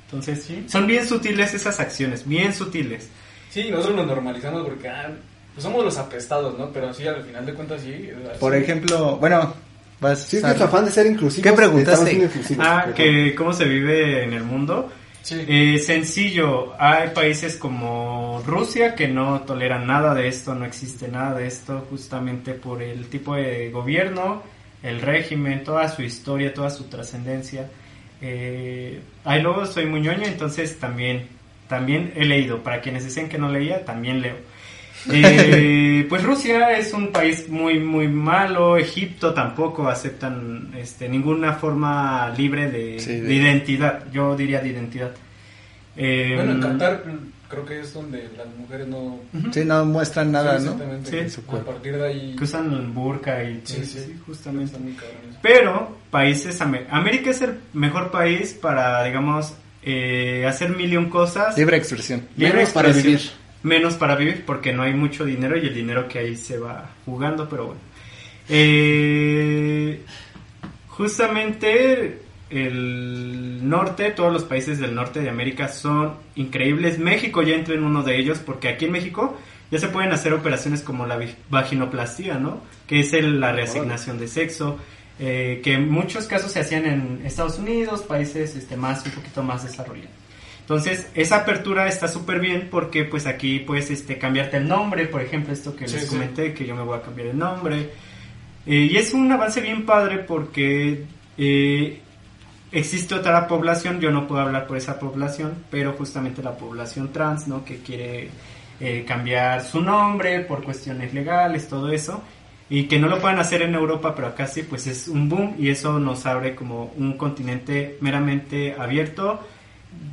Entonces, sí. Son bien sutiles esas acciones, bien sutiles. Sí, nosotros nos normalizamos porque ah, pues somos los apestados, ¿no? Pero sí, al final de cuentas sí. así. Por ejemplo, bueno, vas Sí, es que tu afán de ser inclusivo. ¿Qué preguntaste? Ah, que cómo se vive en el mundo. Sí. Eh, sencillo, hay países como Rusia que no toleran nada de esto, no existe nada de esto, justamente por el tipo de gobierno, el régimen, toda su historia, toda su trascendencia. Eh, ahí luego soy muy ñoño, entonces también, también he leído. Para quienes decían que no leía, también leo. Eh, pues Rusia es un país muy muy malo, Egipto tampoco aceptan este, ninguna forma libre de, Sí, de- de identidad, yo diría de identidad. Eh, Bueno, en Qatar creo que es donde las mujeres no... Sí, no muestran nada, Sí, ¿no? exactamente. Sí. En su A partir de ahí... que usan el burka y Sí, sí, eso, justamente. Pero países, ame- América es el mejor país para, digamos, eh, hacer mil y un cosas. Libre expresión. Libre Menos para expresión. vivir. Menos para vivir porque no hay mucho dinero y el dinero que hay se va jugando, pero bueno. Eh, justamente el norte, todos los países del norte de América son increíbles. México ya entra en uno de ellos porque aquí en México ya se pueden hacer operaciones como la vaginoplastía, ¿no? Que es el- la reasignación de sexo. eh, que en muchos casos se hacían en Estados Unidos, países este, más, un poquito más desarrollados. Entonces, esa apertura está súper bien porque pues aquí puedes este, cambiarte el nombre, por ejemplo, esto que Sí, les sí. comenté, que yo me voy a cambiar el nombre. Eh, y es un avance bien padre porque eh, existe otra población, yo no puedo hablar por esa población, pero justamente la población trans, ¿no? Que quiere eh, cambiar su nombre por cuestiones legales, todo eso. Y que no lo puedan hacer en Europa, pero acá sí, pues es un boom y eso nos abre como un continente meramente abierto,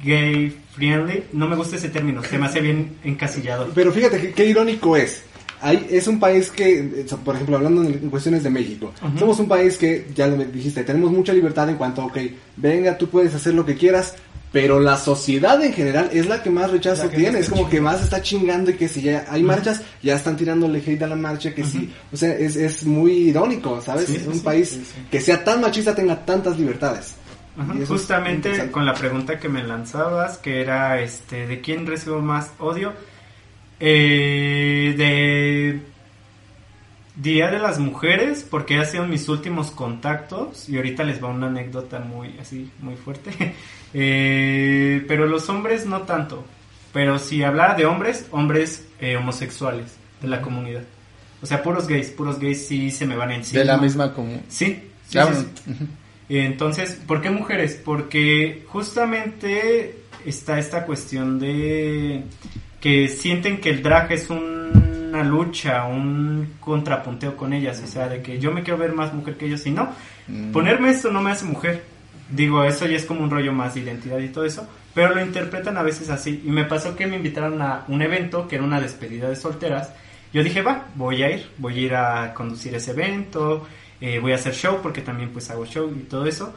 gay friendly. No me gusta ese término, se me hace bien encasillado. Pero fíjate que qué irónico es. Hay, es un país que, eh, por ejemplo, hablando en, cuestiones de México, somos un país que, ya lo dijiste, tenemos mucha libertad en cuanto a, ok, venga, tú puedes hacer lo que quieras, pero la sociedad en general es la que más rechazo que tiene, más es como que más está chingando y que si ya hay marchas, ya están tirándole hate a la marcha, que sí, o sea, es, es muy irónico, ¿sabes? Sí, un sí, país sí, sí. que sea tan machista tenga tantas libertades. Ajá, Justamente con la pregunta que me lanzabas, que era este, ¿de quién recibo más odio? Eh, de Día de las Mujeres, porque ha sido mis últimos contactos y ahorita les va una anécdota muy así, muy fuerte. Eh, pero los hombres no tanto. Pero si hablara de hombres, hombres eh, homosexuales de la comunidad. O sea, puros gays, puros gays sí se me van encima. De la misma como... Sí, sí, Ya, sí, bueno, sí. Entonces, ¿por qué mujeres? Porque justamente está esta cuestión de que sienten que el drag es un- una lucha, un contrapunteo con ellas, o sea, de que yo me quiero ver más mujer que ellos y no, Mm. ponerme esto no me hace mujer. Digo, eso ya es como un rollo más de identidad y todo eso, pero lo interpretan a veces así. Y me pasó que me invitaron a un evento que era una despedida de solteras. Yo dije, va, voy a ir, voy a ir a conducir ese evento, eh, voy a hacer show porque también pues hago show y todo eso.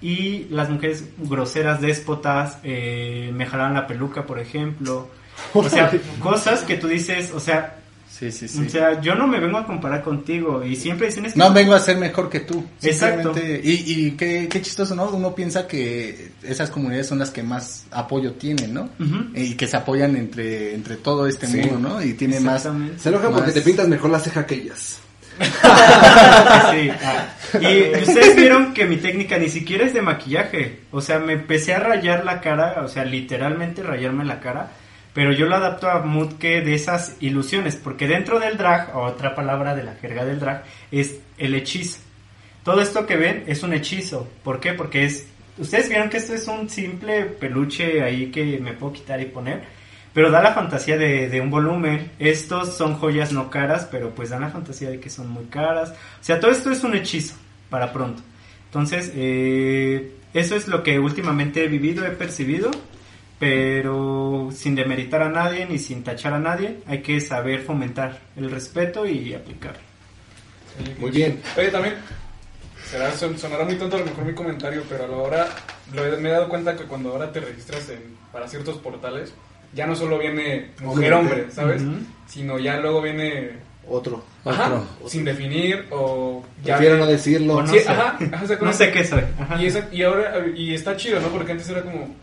Y las mujeres groseras, déspotas, eh, me jalaban la peluca, por ejemplo. O sea, cosas que tú dices, o sea, Sí, sí, sí. o sea, yo no me vengo a comparar contigo y siempre dicen es que No vengo a ser mejor que tú. Exacto. Y, y qué, qué chistoso, ¿no? Uno piensa que esas comunidades son las que más apoyo tienen, ¿no? Ujú. Y que se apoyan entre, entre todo este Sí. mundo, ¿no? Y tiene más... Se enojan porque Más- te pintas mejor la ceja que ellas. Ah. Y ustedes vieron que mi técnica ni siquiera es de maquillaje. O sea, me empecé a rayar la cara, o sea, literalmente rayarme la cara. Pero yo lo adapto a mood de esas ilusiones. Porque dentro del drag, otra palabra de la jerga del drag, es el hechizo. Todo esto que ven es un hechizo. ¿Por qué? Porque es... Ustedes vieron que esto es un simple peluche ahí que me puedo quitar y poner. Pero da la fantasía de, de un volumen. Estos son joyas no caras, pero pues dan la fantasía de que son muy caras. O sea, todo esto es un hechizo para pronto. Entonces, eh, eso es lo que últimamente he vivido, he percibido. Pero sin demeritar a nadie ni sin tachar a nadie, hay que saber fomentar el respeto y aplicarlo. Muy bien. Oye, también, será, son- sonará muy tonto a lo mejor mi comentario, pero a la hora, lo me he dado cuenta que cuando ahora te registras en, para ciertos portales, ya no solo viene mujer-hombre, ¿sabes? Sino ya luego viene, Otro. ajá, sin definir, o ya... Prefiero no decirlo. O no Sí, sé. ajá, ajá, No exactamente. sé qué soy. Ajá. Y, esa- y ahora, y está chido, ¿no? Porque antes era como,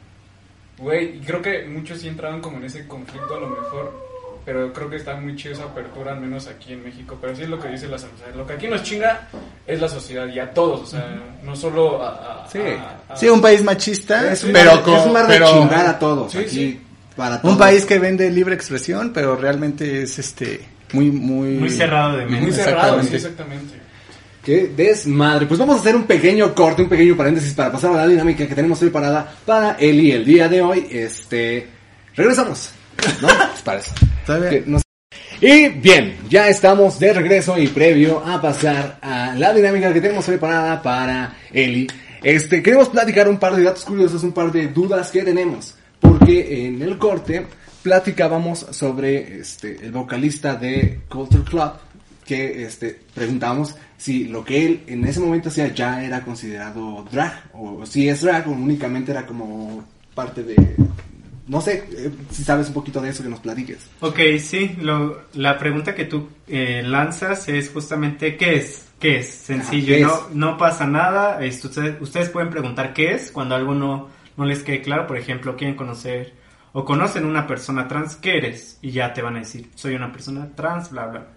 Güey, y creo que muchos sí entraban como en ese conflicto a lo mejor, pero creo que está muy chido esa apertura, al menos aquí en México. Pero sí es lo que dice la sociedad. Lo que aquí nos chinga es la sociedad y a todos, o sea, no solo a. a- Sí. a- a- Sí, un país machista, Es un pero mar, con- es un mar de pero- chingar a todos. Sí, aquí, sí. Para todos. un país que vende libre expresión, pero realmente es este muy muy Muy cerrado de mente. Muy cerrado, sí, Exactamente. Qué desmadre. Pues vamos a hacer un pequeño corte, un pequeño paréntesis para pasar a la dinámica que tenemos preparada para Eli el día de hoy. Este, regresamos. ¿No? ¿Les parece? Todavía- Que nos- Y bien, ya estamos de regreso y previo a pasar a la dinámica que tenemos preparada para Eli. Este, queremos platicar un par de datos curiosos, un par de dudas que tenemos. Porque en el corte platicábamos sobre este, el vocalista de Culture Club, que este, preguntamos si lo que él en ese momento hacía ya era considerado drag, o si es drag, o únicamente era como parte de... No sé, eh, si sabes un poquito de eso que nos platiques. Ok, sí, lo, la pregunta que tú eh, lanzas es justamente ¿qué es? ¿Qué es? Sencillo, Ah, ¿qué no, es? no pasa nada. Ustedes, ustedes pueden preguntar qué es cuando algo no, no les quede claro. Por ejemplo, quieren conocer o conocen una persona trans, ¿qué eres? Y ya te van a decir, soy una persona trans, bla, bla.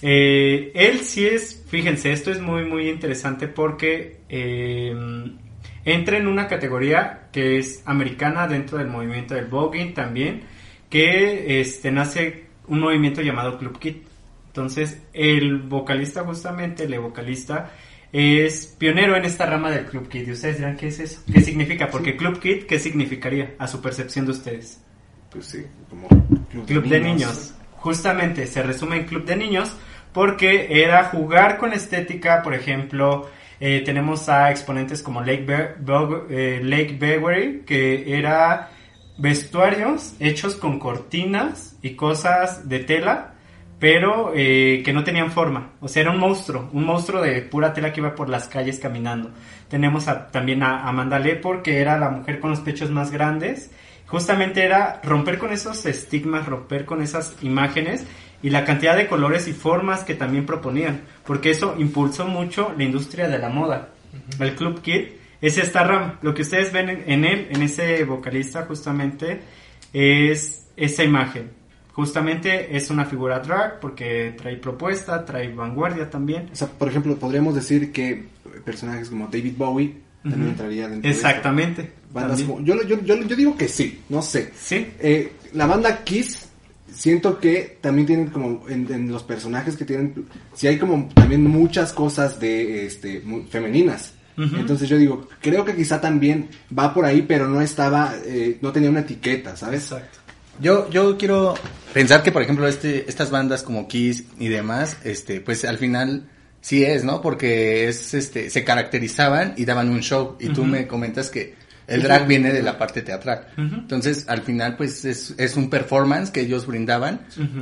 Eh, él sí es, fíjense, esto es muy, muy interesante porque eh, entra en una categoría que es americana dentro del movimiento del voguing también, que este, nace un movimiento llamado Club Kid. Entonces, el vocalista justamente, el vocalista, es pionero en esta rama del Club Kid. Y ustedes dirán, ¿qué es eso? ¿Qué significa? Porque Club Kid, ¿qué significaría a su percepción de ustedes? Pues sí, como Club de niños. Justamente se resume en Club de niños porque era jugar con estética, por ejemplo, eh, tenemos a exponentes como Lake, Be- Bog- eh, Lake Beverly, que era vestuarios hechos con cortinas y cosas de tela, pero eh, que no tenían forma. O sea, era un monstruo, un monstruo de pura tela que iba por las calles caminando. Tenemos a- también a Amanda Lepore, que era la mujer con los pechos más grandes. Justamente era romper con esos estigmas, romper con esas imágenes y la cantidad de colores y formas que también proponían, porque eso impulsó mucho la industria de la moda. El Club Kid es esta rama. Lo que ustedes ven en, en él, en ese vocalista, justamente, es esa imagen. Justamente es una figura drag porque trae propuesta, trae vanguardia también. O sea, por ejemplo, podríamos decir que personajes como David Bowie también Ujú. entraría dentro de. Exactamente. Bandas como- yo, yo, yo, yo digo que sí, no sé. Sí. Eh, la banda Kiss, siento que también tienen como en, en los personajes que tienen, sí hay como también muchas cosas de este femeninas. Entonces yo digo, creo que quizá también va por ahí, pero no estaba, eh, no tenía una etiqueta, ¿sabes? Exacto. Yo, yo quiero pensar que, por ejemplo, este, estas bandas como Kiss y demás, este, pues al final sí es, ¿no? Porque es, este, se caracterizaban y daban un show. Y tú me comentas que el drag viene de la parte teatral. Entonces, al final, pues es, es un performance que ellos brindaban,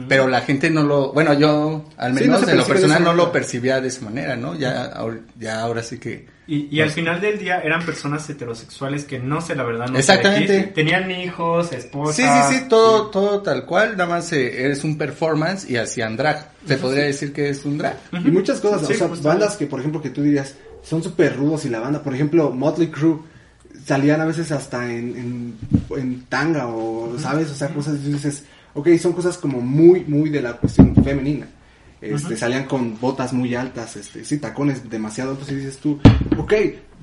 pero la gente no lo, bueno, yo al Sí, no menos en lo personal no lo percibía de esa manera, ¿no? Ya, ahor- ya ahora sí que... Y, y al final del día eran personas heterosexuales que no sé la verdad. No sé Exactamente. Tenían hijos, esposas. Sí, sí, sí, todo, todo tal cual, nada más eh, eres un performance y hacían drag. Se podría decir que es un drag. Y muchas cosas, Sí, o sea, bandas que por ejemplo que tú dirías son súper rudos y la banda, por ejemplo, Motley Crue salían a veces hasta en, en, en tanga o, ¿sabes? O sea, cosas, y dices, ok, son cosas como muy, muy de la cuestión femenina. Este, salían con botas muy altas, este, sí, tacones demasiado altos y dices tú, ok,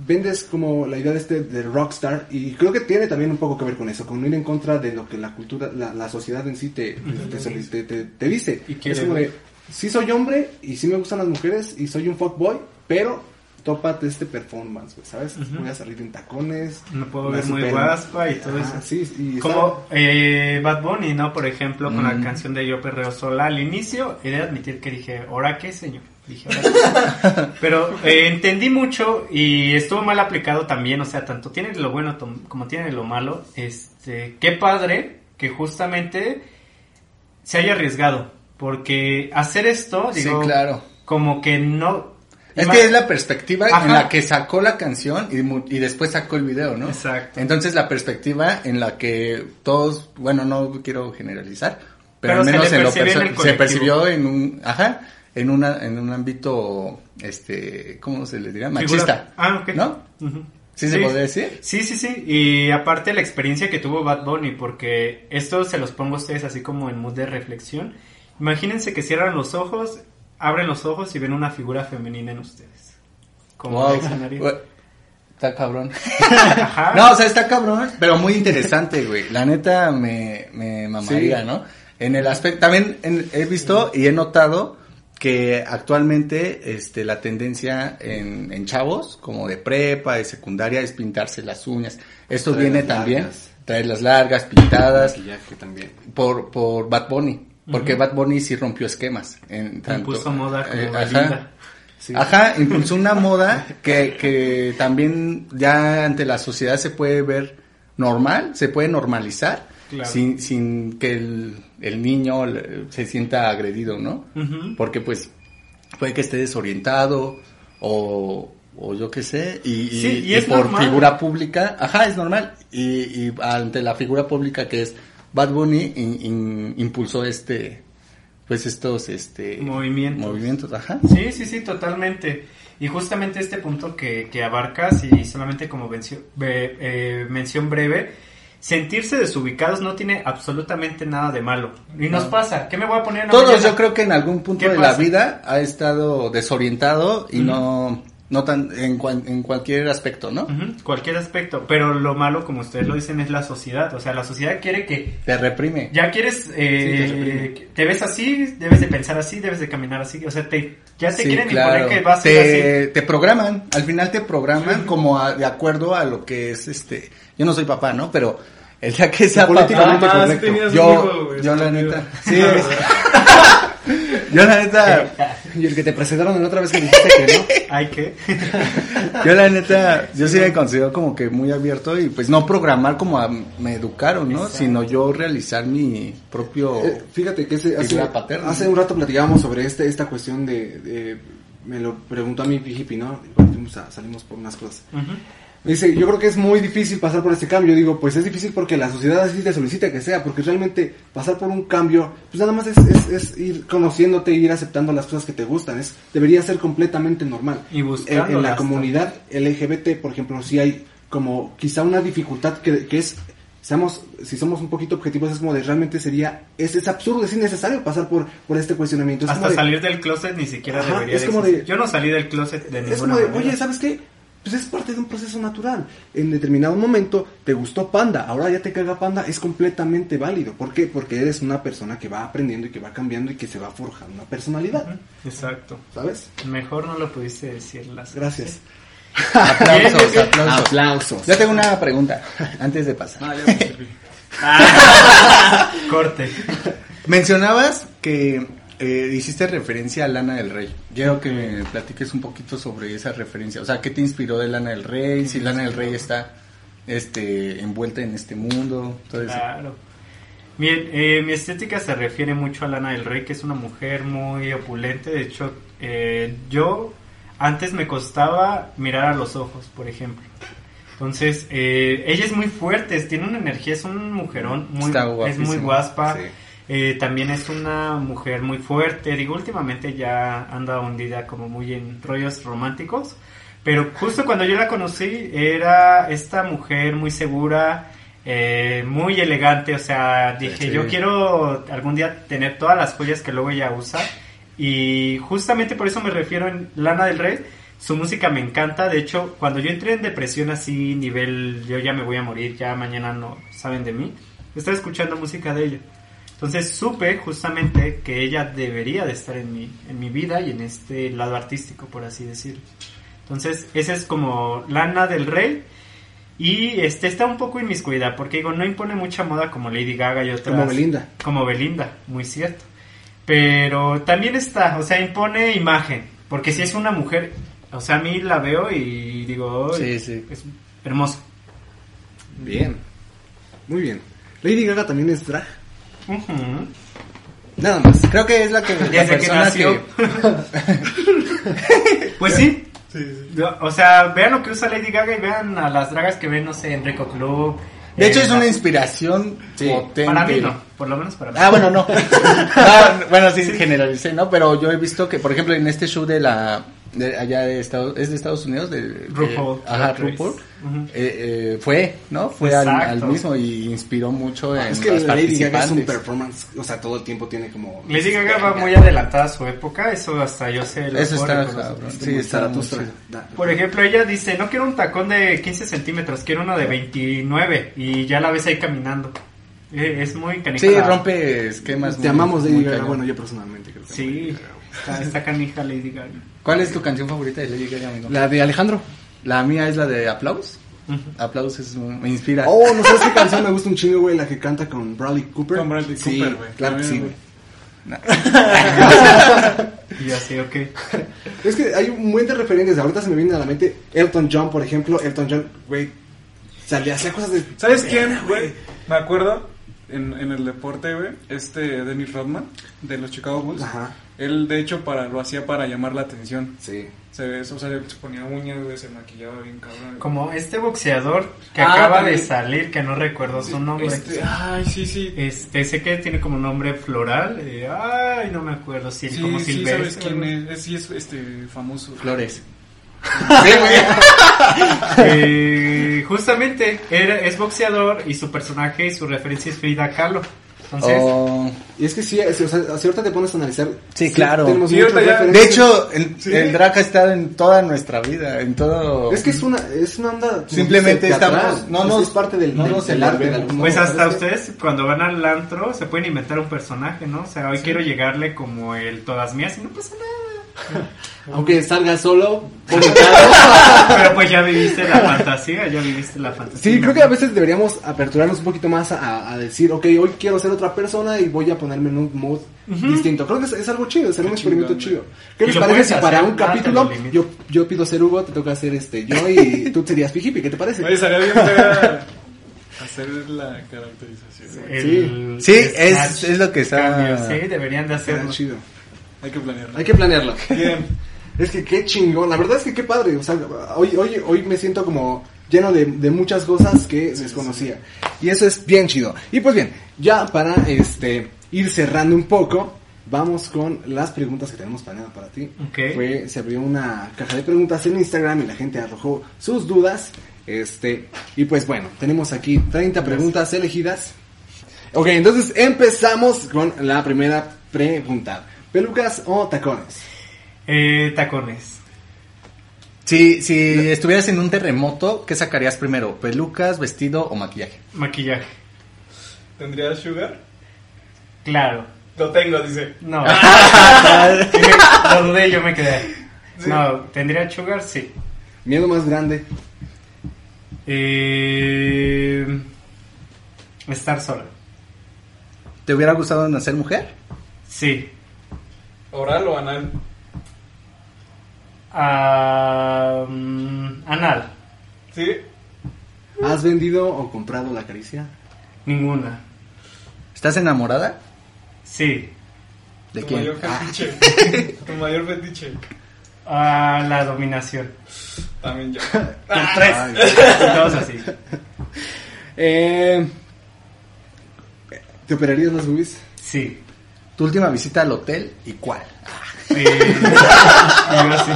vendes como la idea de este, de rockstar y creo que tiene también un poco que ver con eso, con ir en contra de lo que la cultura, la, la sociedad en sí te, te, te- te- te dice. Y es como de, sí soy hombre y sí me gustan las mujeres y soy un fuckboy, pero tópate este performance, güey, ¿sabes? Voy a salir en tacones. Me puedo ver muy guaspa y todo Ajá, eso. Sí, y está- Como eh, Bad Bunny, ¿no? Por ejemplo, con la canción de Yo Perreo Sola. Al inicio, he de admitir que dije, ¿ahora qué, señor? Dije, "¿Ahora qué?". Pero eh, entendí mucho y estuvo mal aplicado también. O sea, tanto tiene lo bueno como tiene lo malo. Este, qué padre que justamente se haya arriesgado. Porque hacer esto, digo, sí, claro. como que no... Es que es la perspectiva Ajá. en la que sacó la canción y, y después sacó el video, ¿no? Exacto. Entonces la perspectiva en la que todos, bueno, no quiero generalizar, pero, Pero al se menos le en lo en se percibió en un, ajá, en una, en un ámbito, este, ¿cómo se le diría? Machista. Figura- Ah, ok. ¿No? Ujú. ¿Sí, se podría decir? Sí, sí, sí. Y aparte la experiencia que tuvo Bad Bunny, porque esto se los pongo a ustedes así como en mood de reflexión. Imagínense que cierran los ojos, abren los ojos y ven una figura femenina en ustedes. Como Wow. Está cabrón. Ajá. No, o sea, está cabrón, pero muy interesante, güey. La neta me, me mamaría, Sí. ¿no? En el aspecto, también en- he visto y he notado que actualmente este, la tendencia en, en chavos, como de prepa, de secundaria, es pintarse las uñas. Esto Traer viene también, largas. traer las largas, pintadas, Maquillaje también. por, por Bad Bunny. Porque Bad Bunny sí rompió esquemas. En tanto, moda como eh, ajá. Sí. Ajá, impulsó una moda que, que también ya ante la sociedad se puede ver normal, se puede normalizar, Claro. sin, sin que el, el niño se sienta agredido, ¿no? Ujú. Porque pues puede que esté desorientado o, o yo qué sé, y, y- Sí, y y es por normal. figura pública, ajá, es normal, y, y ante la figura pública que es Bad Bunny, in- in- impulsó este, pues estos, este... Movimientos. Movimientos, ajá. Sí, sí, sí, totalmente. Y justamente este punto que, que abarcas, y solamente como eh, mención breve, sentirse desubicados no tiene absolutamente nada de malo. Y nos No. pasa, ¿qué me voy a poner en la Todos mañana? yo creo que en algún punto ¿Qué de la vida ha estado desorientado y no, no tan, en, cuan- en cualquier aspecto, ¿no? Cualquier aspecto, pero lo malo, como ustedes lo dicen, es la sociedad. O sea, la sociedad quiere que Te reprime. ya quieres, eh, Sí, te te ves así, debes de pensar así, debes de caminar así. O sea, te, ya te Sí, quieren claro. imponer que vas a ser así. te, programan, al final te programan como a- de acuerdo a lo que es este, yo no soy papá, ¿no? Pero el día que sea Políticamente correcto. yo, hijo, yo la neta, sí, yo la neta, Y el que te presentaron en la otra vez que dijiste que no. Hay que. yo la neta, yo sí me considero como que muy abierto y pues no programar como a- me educaron, ¿no? Exacto. Sino yo realizar mi propio... Eh, fíjate que ese- hace, Figura paterna. hace un rato platicábamos sobre este, esta cuestión de, de- me lo preguntó a mi hippie, ¿no? Fuimos a- salimos por unas cosas. Ujú. Dice, yo creo que es muy difícil pasar por este cambio. Digo, pues es difícil porque la sociedad así te solicita que sea, porque realmente pasar por un cambio, pues nada más es, es, es ir conociéndote y ir aceptando las cosas que te gustan. Es, debería ser completamente normal. Y En, buscándolas en la comunidad LGBT, por ejemplo, sí hay como quizá una dificultad que, que es, seamos, si somos un poquito objetivos, es como de realmente sería, es, es absurdo, es innecesario pasar por, por este cuestionamiento. Es Hasta de- salir del closet ni siquiera Ajá, debería es como de- Yo no salí del closet de ninguna Es como de, manera. oye, ¿sabes qué? Pues es parte de un proceso natural. En determinado momento te gustó Panda, ahora ya te caga Panda, es completamente válido. ¿Por qué? Porque eres una persona que va aprendiendo y que va cambiando y que se va forjando una personalidad, Exacto. ¿sabes? Mejor no lo pudiste decir las Gracias. Aplausos, aplausos. Aplausos. Yo tengo una pregunta antes de pasar. Ah, ya me. Ah, Corte. Mencionabas que eh, hiciste referencia a Lana del Rey. Quiero que me platiques un poquito sobre esa referencia. O sea, ¿qué te inspiró de Lana del Rey? Si Lana del Rey está este, envuelta en este mundo. Todo eso. Claro. Mi, eh, mi estética se refiere mucho a Lana del Rey, que es una mujer muy opulente. De hecho, eh, yo antes me costaba mirar a los ojos, por ejemplo. Entonces, eh, ella es muy fuerte, tiene una energía, es un mujerón, muy, es muy guaspa. sí. Eh, también es una mujer muy fuerte. Digo, últimamente ya anda hundida como muy en rollos románticos. Pero justo cuando yo la conocí, era esta mujer muy segura, eh, muy elegante. O sea, dije, Sí. yo quiero algún día tener todas las joyas que luego ella usa. Y justamente por eso me refiero en Lana del Rey. Su música me encanta. De hecho, cuando yo entré en depresión así, nivel yo ya me voy a morir, ya mañana no saben de mí, estaba escuchando música de ella. Entonces supe justamente que ella debería de estar en mi, en mi vida y en este lado artístico, por así decirlo. Entonces, ese es como Lana del Rey. Y este está un poco inmiscuida, porque digo, no impone mucha moda como Lady Gaga y otras. Como Belinda. Como Belinda, muy cierto. Pero también está, o sea, impone imagen. Porque si es una mujer, o sea, a mí la veo y digo, Sí, "Ay, sí. es hermoso. Bien. Muy bien. Lady Gaga también es drag. Nada más. Creo que es la que la Desde que persona nació. que- Pues sí. O sea, vean lo que usa Lady Gaga y vean a las dragas que ven, no sé, en Rico Club. De hecho, eh, es una inspiración Sí. potente. Para mí no, por lo menos para mí. Ah, bueno, no. Ah, bueno, sí, generalicé, ¿no? Pero yo he visto que, por ejemplo, en este show de la de allá de Estados, es de Estados Unidos, de RuPaul. eh, ajá. RuPaul. Ujú. Eh, eh, fue, ¿no? Fue al, al mismo y inspiró mucho en Es que las Lady Gaga es un performance, o sea, todo el tiempo tiene como... Lady Gaga va muy adelantada a su época, eso hasta yo sé. lo Eso está. Este Sí, está Por ejemplo, ella dice, no quiero un tacón de 15 centímetros, quiero uno de 29 y ya la ves ahí caminando. Eh, Es muy canija. Sí, rompe esquemas. Te muy- amamos Lady Gaga, bueno, yo personalmente creo que... Sí, está, está canija Lady Gaga. ¿Cuál es tu canción favorita de Lady Gaga, amigo? La de Alejandro. La mía es la de Aplaus. Aplaus es, un- me inspira. Oh, no sabes qué canción me gusta un chingo, güey, la que canta con Bradley Cooper. Con Bradley sí, Cooper, güey. Claro que sí, güey. Y yo así, ok. Es que hay un buen de referentes. Ahorita se me viene a la mente Elton John, por ejemplo. Elton John, güey, salía, hacía cosas de. ¿Sabes quién, güey? Me acuerdo en, en el deporte, güey. Este Dennis Rodman de los Chicago Bulls. Ajá. Él, de hecho, para lo hacía para llamar la atención. Sí. Se, ve- o sea, se ponía uñas, güey, se maquillaba bien cabrón. Como este boxeador que Ah, acaba también. de salir, que no recuerdo su nombre. Este, ay, sí, sí. Este, sé que tiene como nombre floral. eh, ay, no me acuerdo. Sí, Sí, como sí, silvestre. sabes quién es. Es- Sí, es este famoso. Flores. Eh, justamente era, es boxeador y su personaje y su referencia es Frida Kahlo. Entonces, Oh, Y es que sí, o sea, si ahorita te pones a analizar. Sí, claro. Sí, ya- de hecho, el, Sí. el drag ha estado en toda nuestra vida, en todo. Es que es una, es una onda. Simplemente estamos- no Es- nos- es parte del, no del- nos del arte. de pues modo, hasta ustedes cuando van al antro se pueden inventar un personaje, ¿no? O sea, hoy quiero llegarle como el todas mías y no pasa nada. Aunque salga solo, Pero pues ya viviste la fantasía, ya viviste la fantasía. Sí, creo que a veces deberíamos aperturarnos un poquito más a, a decir, ok, hoy quiero ser otra persona y voy a ponerme en un mood distinto. Creo que es, es algo chido, es un experimento chido. ¿Qué les parece si para un capítulo yo, yo pido ser Hugo, te toca ser este yo y tú serías Pijipi? ¿Qué te parece? Oye, estaría bien hacer la caracterización. Sí, es- lo que está- cambio, Sí, deberían de Será hacerlo. chido. Hay que planearlo. Hay que planearlo. Bien. Es que qué chingón, la verdad es que qué padre, o sea, hoy, hoy, hoy me siento como lleno de, de muchas cosas que desconocía. Y eso es bien chido. Y pues bien, ya para este ir cerrando un poco, vamos con las preguntas que tenemos planeadas para ti. Ok. Fue, se abrió una caja de preguntas en Instagram y la gente arrojó sus dudas. Este, y pues bueno, tenemos aquí 30 preguntas elegidas. Ok, entonces empezamos con la primera pregunta. ¿Pelucas o tacones? Eh, tacones. Si, si estuvieras en un terremoto, ¿qué sacarías primero? ¿Pelucas, vestido o maquillaje? Maquillaje. ¿Tendrías sugar? Claro. Lo tengo, dice. No. Lo dudé, yo me quedé. No, ¿tendría sugar? Sí. ¿Miedo más grande? Eh, estar sola. ¿Te hubiera gustado nacer mujer? Sí. ¿Oral o anal? Ah, mm, anal. ¿Sí? ¿Has vendido o comprado la caricia? Ninguna. ¿Estás enamorada? Sí. ¿De tu quién? mayor Ah, fetiche. tu mayor fetiche. Ah, la dominación. También yo. El tres. Todos así. Eh, ¿Te operarías las boobies? Sí. ¿Tu última visita al hotel y cuál? Eh, yo sí.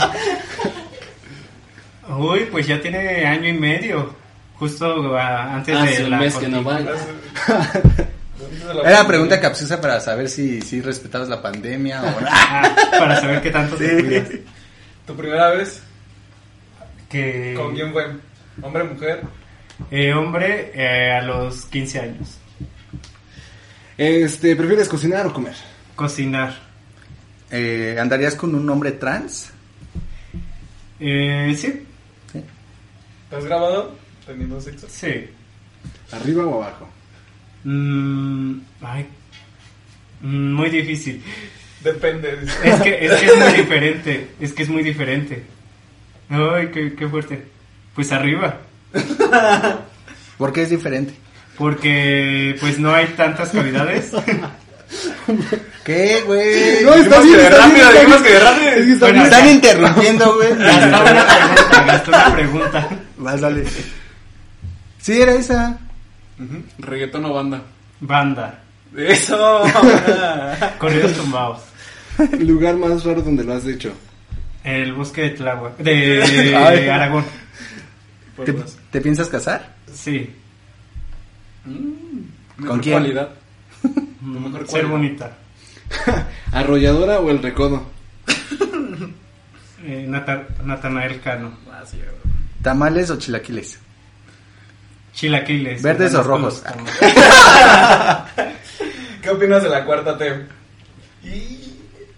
Uy, pues ya tiene año y medio. Justo ah, antes Hace de un la mes que no. Era pregunta capciosa para saber si, si respetabas la pandemia o no. Ah, para saber qué tanto te cuidas. ¿Tu primera vez? Que ¿Con quién fue? ¿Hombre, mujer? eh, hombre eh, a los 15 años. Este, ¿prefieres cocinar o comer? Cocinar. Eh, ¿Andarías con un hombre trans? Eh, sí, ¿Te has grabado teniendo sexo? sí. ¿Arriba o abajo? Mm, ay, mm, muy difícil. Depende. Es que, es que es muy diferente. Es que es muy diferente. Ay, qué, qué fuerte. Pues arriba. ¿Por qué es diferente? Porque pues no hay tantas cavidades. ¿Qué, güey? No, está bien, está bien, está que de rápido. Es que está Bueno, bien. Están interrumpiendo, güey. Gasta una pregunta, gasta una pregunta. Vas, dale. Sí, era esa. Ujú. ¿Reggaetón o banda? Banda. ¡Eso! Corridos tumbados. ¿El lugar más raro donde lo has hecho? El bosque de Tláhuac, de Ay. Aragón. ¿Te, te piensas casar? Sí, mejor quién? cualidad. Mejor ser bonita. ¿Arrolladora o el recodo? Eh, Nata- Natanael Cano. Ah. ¿Tamales o chilaquiles? Chilaquiles. ¿Verdes o rojos? ¿Qué opinas de la cuarta T?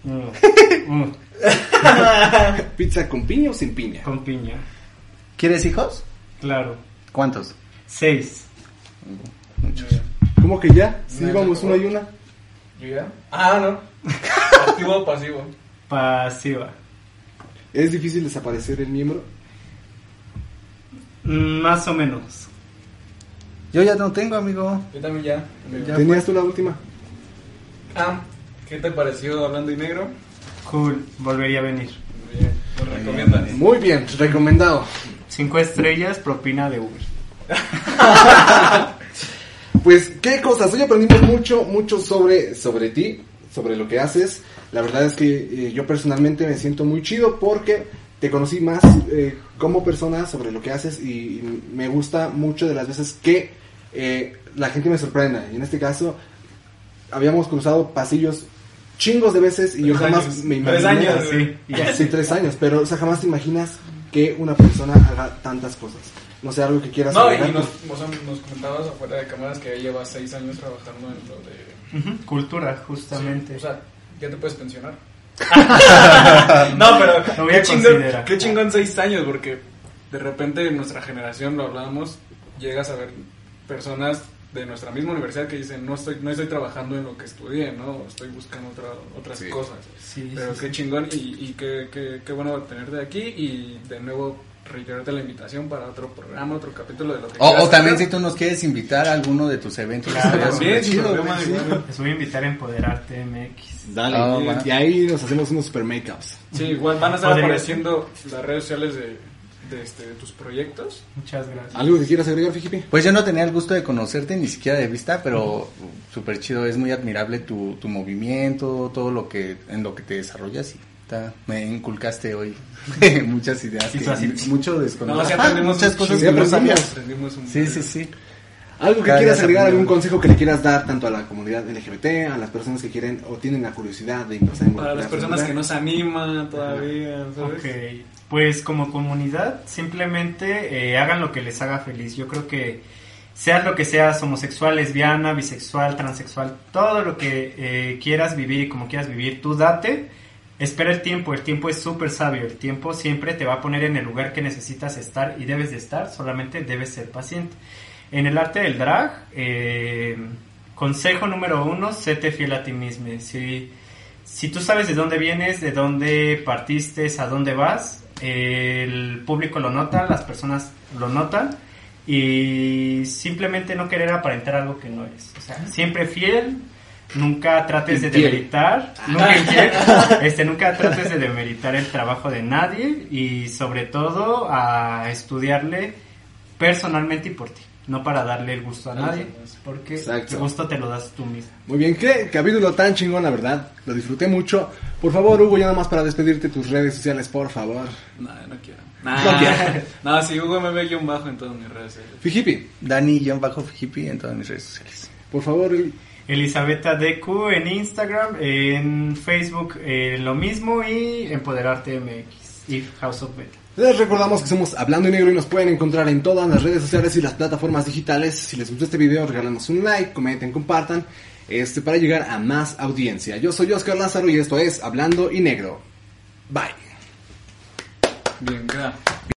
Mm, mm, ¿Pizza con piña o sin piña? con piña. ¿Quieres hijos? Claro. ¿Cuántos? Seis. ¿Cómo que ya? Sí, No, vamos no. una y una. ¿Yo ya? Ah, no. Activo o pasivo. Pasiva. ¿Es difícil desaparecer el miembro? Mm, Más o menos. Yo ya no tengo, amigo. Yo también ya. Ya ¿Tenías tú la última? Ah, ¿qué te pareció Hablando y Negro? Cool. Volvería a venir. Muy bien, lo recomiendas. Muy bien, recomendado. Cinco estrellas, propina de Uber. Pues, ¿qué cosas? Hoy aprendimos mucho, mucho sobre, sobre ti, sobre lo que haces. La verdad es que eh, yo personalmente me siento muy chido porque te conocí más eh, como persona sobre lo que haces y, y me gusta mucho de las veces que eh, la gente me sorprenda. Y en este caso, habíamos cruzado pasillos chingos de veces y yo Tres jamás años. me Tres imaginé. años, Sí, y ya. Sí, tres años, pero o sea, jamás te imaginas que una persona haga tantas cosas. No sé, algo que quieras No, agregar? y nos, o sea, nos comentabas afuera de cámaras que ya llevas seis años trabajando en lo de... Cultura, justamente. Sí, o sea, ya te puedes pensionar. no, pero Lo voy a qué chingón, qué chingón seis años, porque de repente en nuestra generación, lo hablábamos, llegas a ver personas de nuestra misma universidad que dicen, no estoy, no estoy trabajando en lo que estudié, ¿no? Estoy buscando otra- otras Sí. cosas. Sí, Pero sí, qué sí. chingón y, y qué, qué, qué bueno tenerte aquí y de nuevo reiterarte la invitación para otro programa, otro capítulo de lo que O, quieras o también si tú nos quieres invitar a alguno de tus eventos. Claro, También, chido, problema sí. Les voy a invitar a Empoderarte MX. Dale, y- va. y ahí nos hacemos unos super make-ups. Sí, igual van a estar Podría apareciendo las redes sociales de, de, este, de tus proyectos. Muchas gracias. ¿Algo que quieras agregar, Fijipi? Pues yo no tenía el gusto de conocerte ni siquiera de vista, pero súper chido, es muy admirable tu, tu movimiento, todo lo que en lo que te desarrollas y me inculcaste hoy muchas ideas, que mucho No, aprendimos muchas cosas Sí, que no sabía. aprendimos. Aprendimos un Sí, sí, sí. Algo que Cada quieras agregar, algún consejo que le quieras dar tanto a la comunidad LGBT, a las personas que quieren o tienen la curiosidad de empezar a Para las personas que no se animan todavía, ¿sabes? Ok, pues como comunidad simplemente eh, hagan lo que les haga feliz. Yo creo que seas lo que seas, homosexual, lesbiana, bisexual, transexual, todo lo que eh, quieras vivir y como quieras vivir, tú date. Espera el tiempo, el tiempo es súper sabio, el tiempo siempre te va a poner en el lugar que necesitas estar y debes de estar, solamente debes ser paciente. En el arte del drag, eh, consejo número uno, séte fiel a ti mismo. Si, si tú sabes de dónde vienes, de dónde partiste, a dónde vas, el público lo nota, las personas lo notan y simplemente no querer aparentar algo que no eres. O sea, siempre fiel, nunca trates de demeritar, nunca, infiel, este, nunca trates de demeritar el trabajo de nadie y sobre todo a estudiarle personalmente y por ti. No para darle el gusto a nadie, porque Exacto. el gusto te lo das tú mismo. Muy bien, qué capítulo tan chingón, la verdad. Lo disfruté mucho. Por favor, Hugo, ya nada más para despedirte tus redes sociales, por favor. No, no quiero. No quiero. No, sí, Hugo me ve guion bajo en todas mis redes. sociales. Fijipi, Dani-hippie en todas mis redes sociales. por favor, Elisabetta DQ en Instagram, en Facebook eh, lo mismo y Empoderarte MX y House of Beta. Les recordamos que somos Hablando en Negro y nos pueden encontrar en todas las redes sociales y las plataformas digitales. Si les gustó este video, regálanos un like, comenten, compartan, este, para llegar a más audiencia. Yo soy Oscar Lázaro y esto es Hablando y Negro. Bye. Bien, gracias.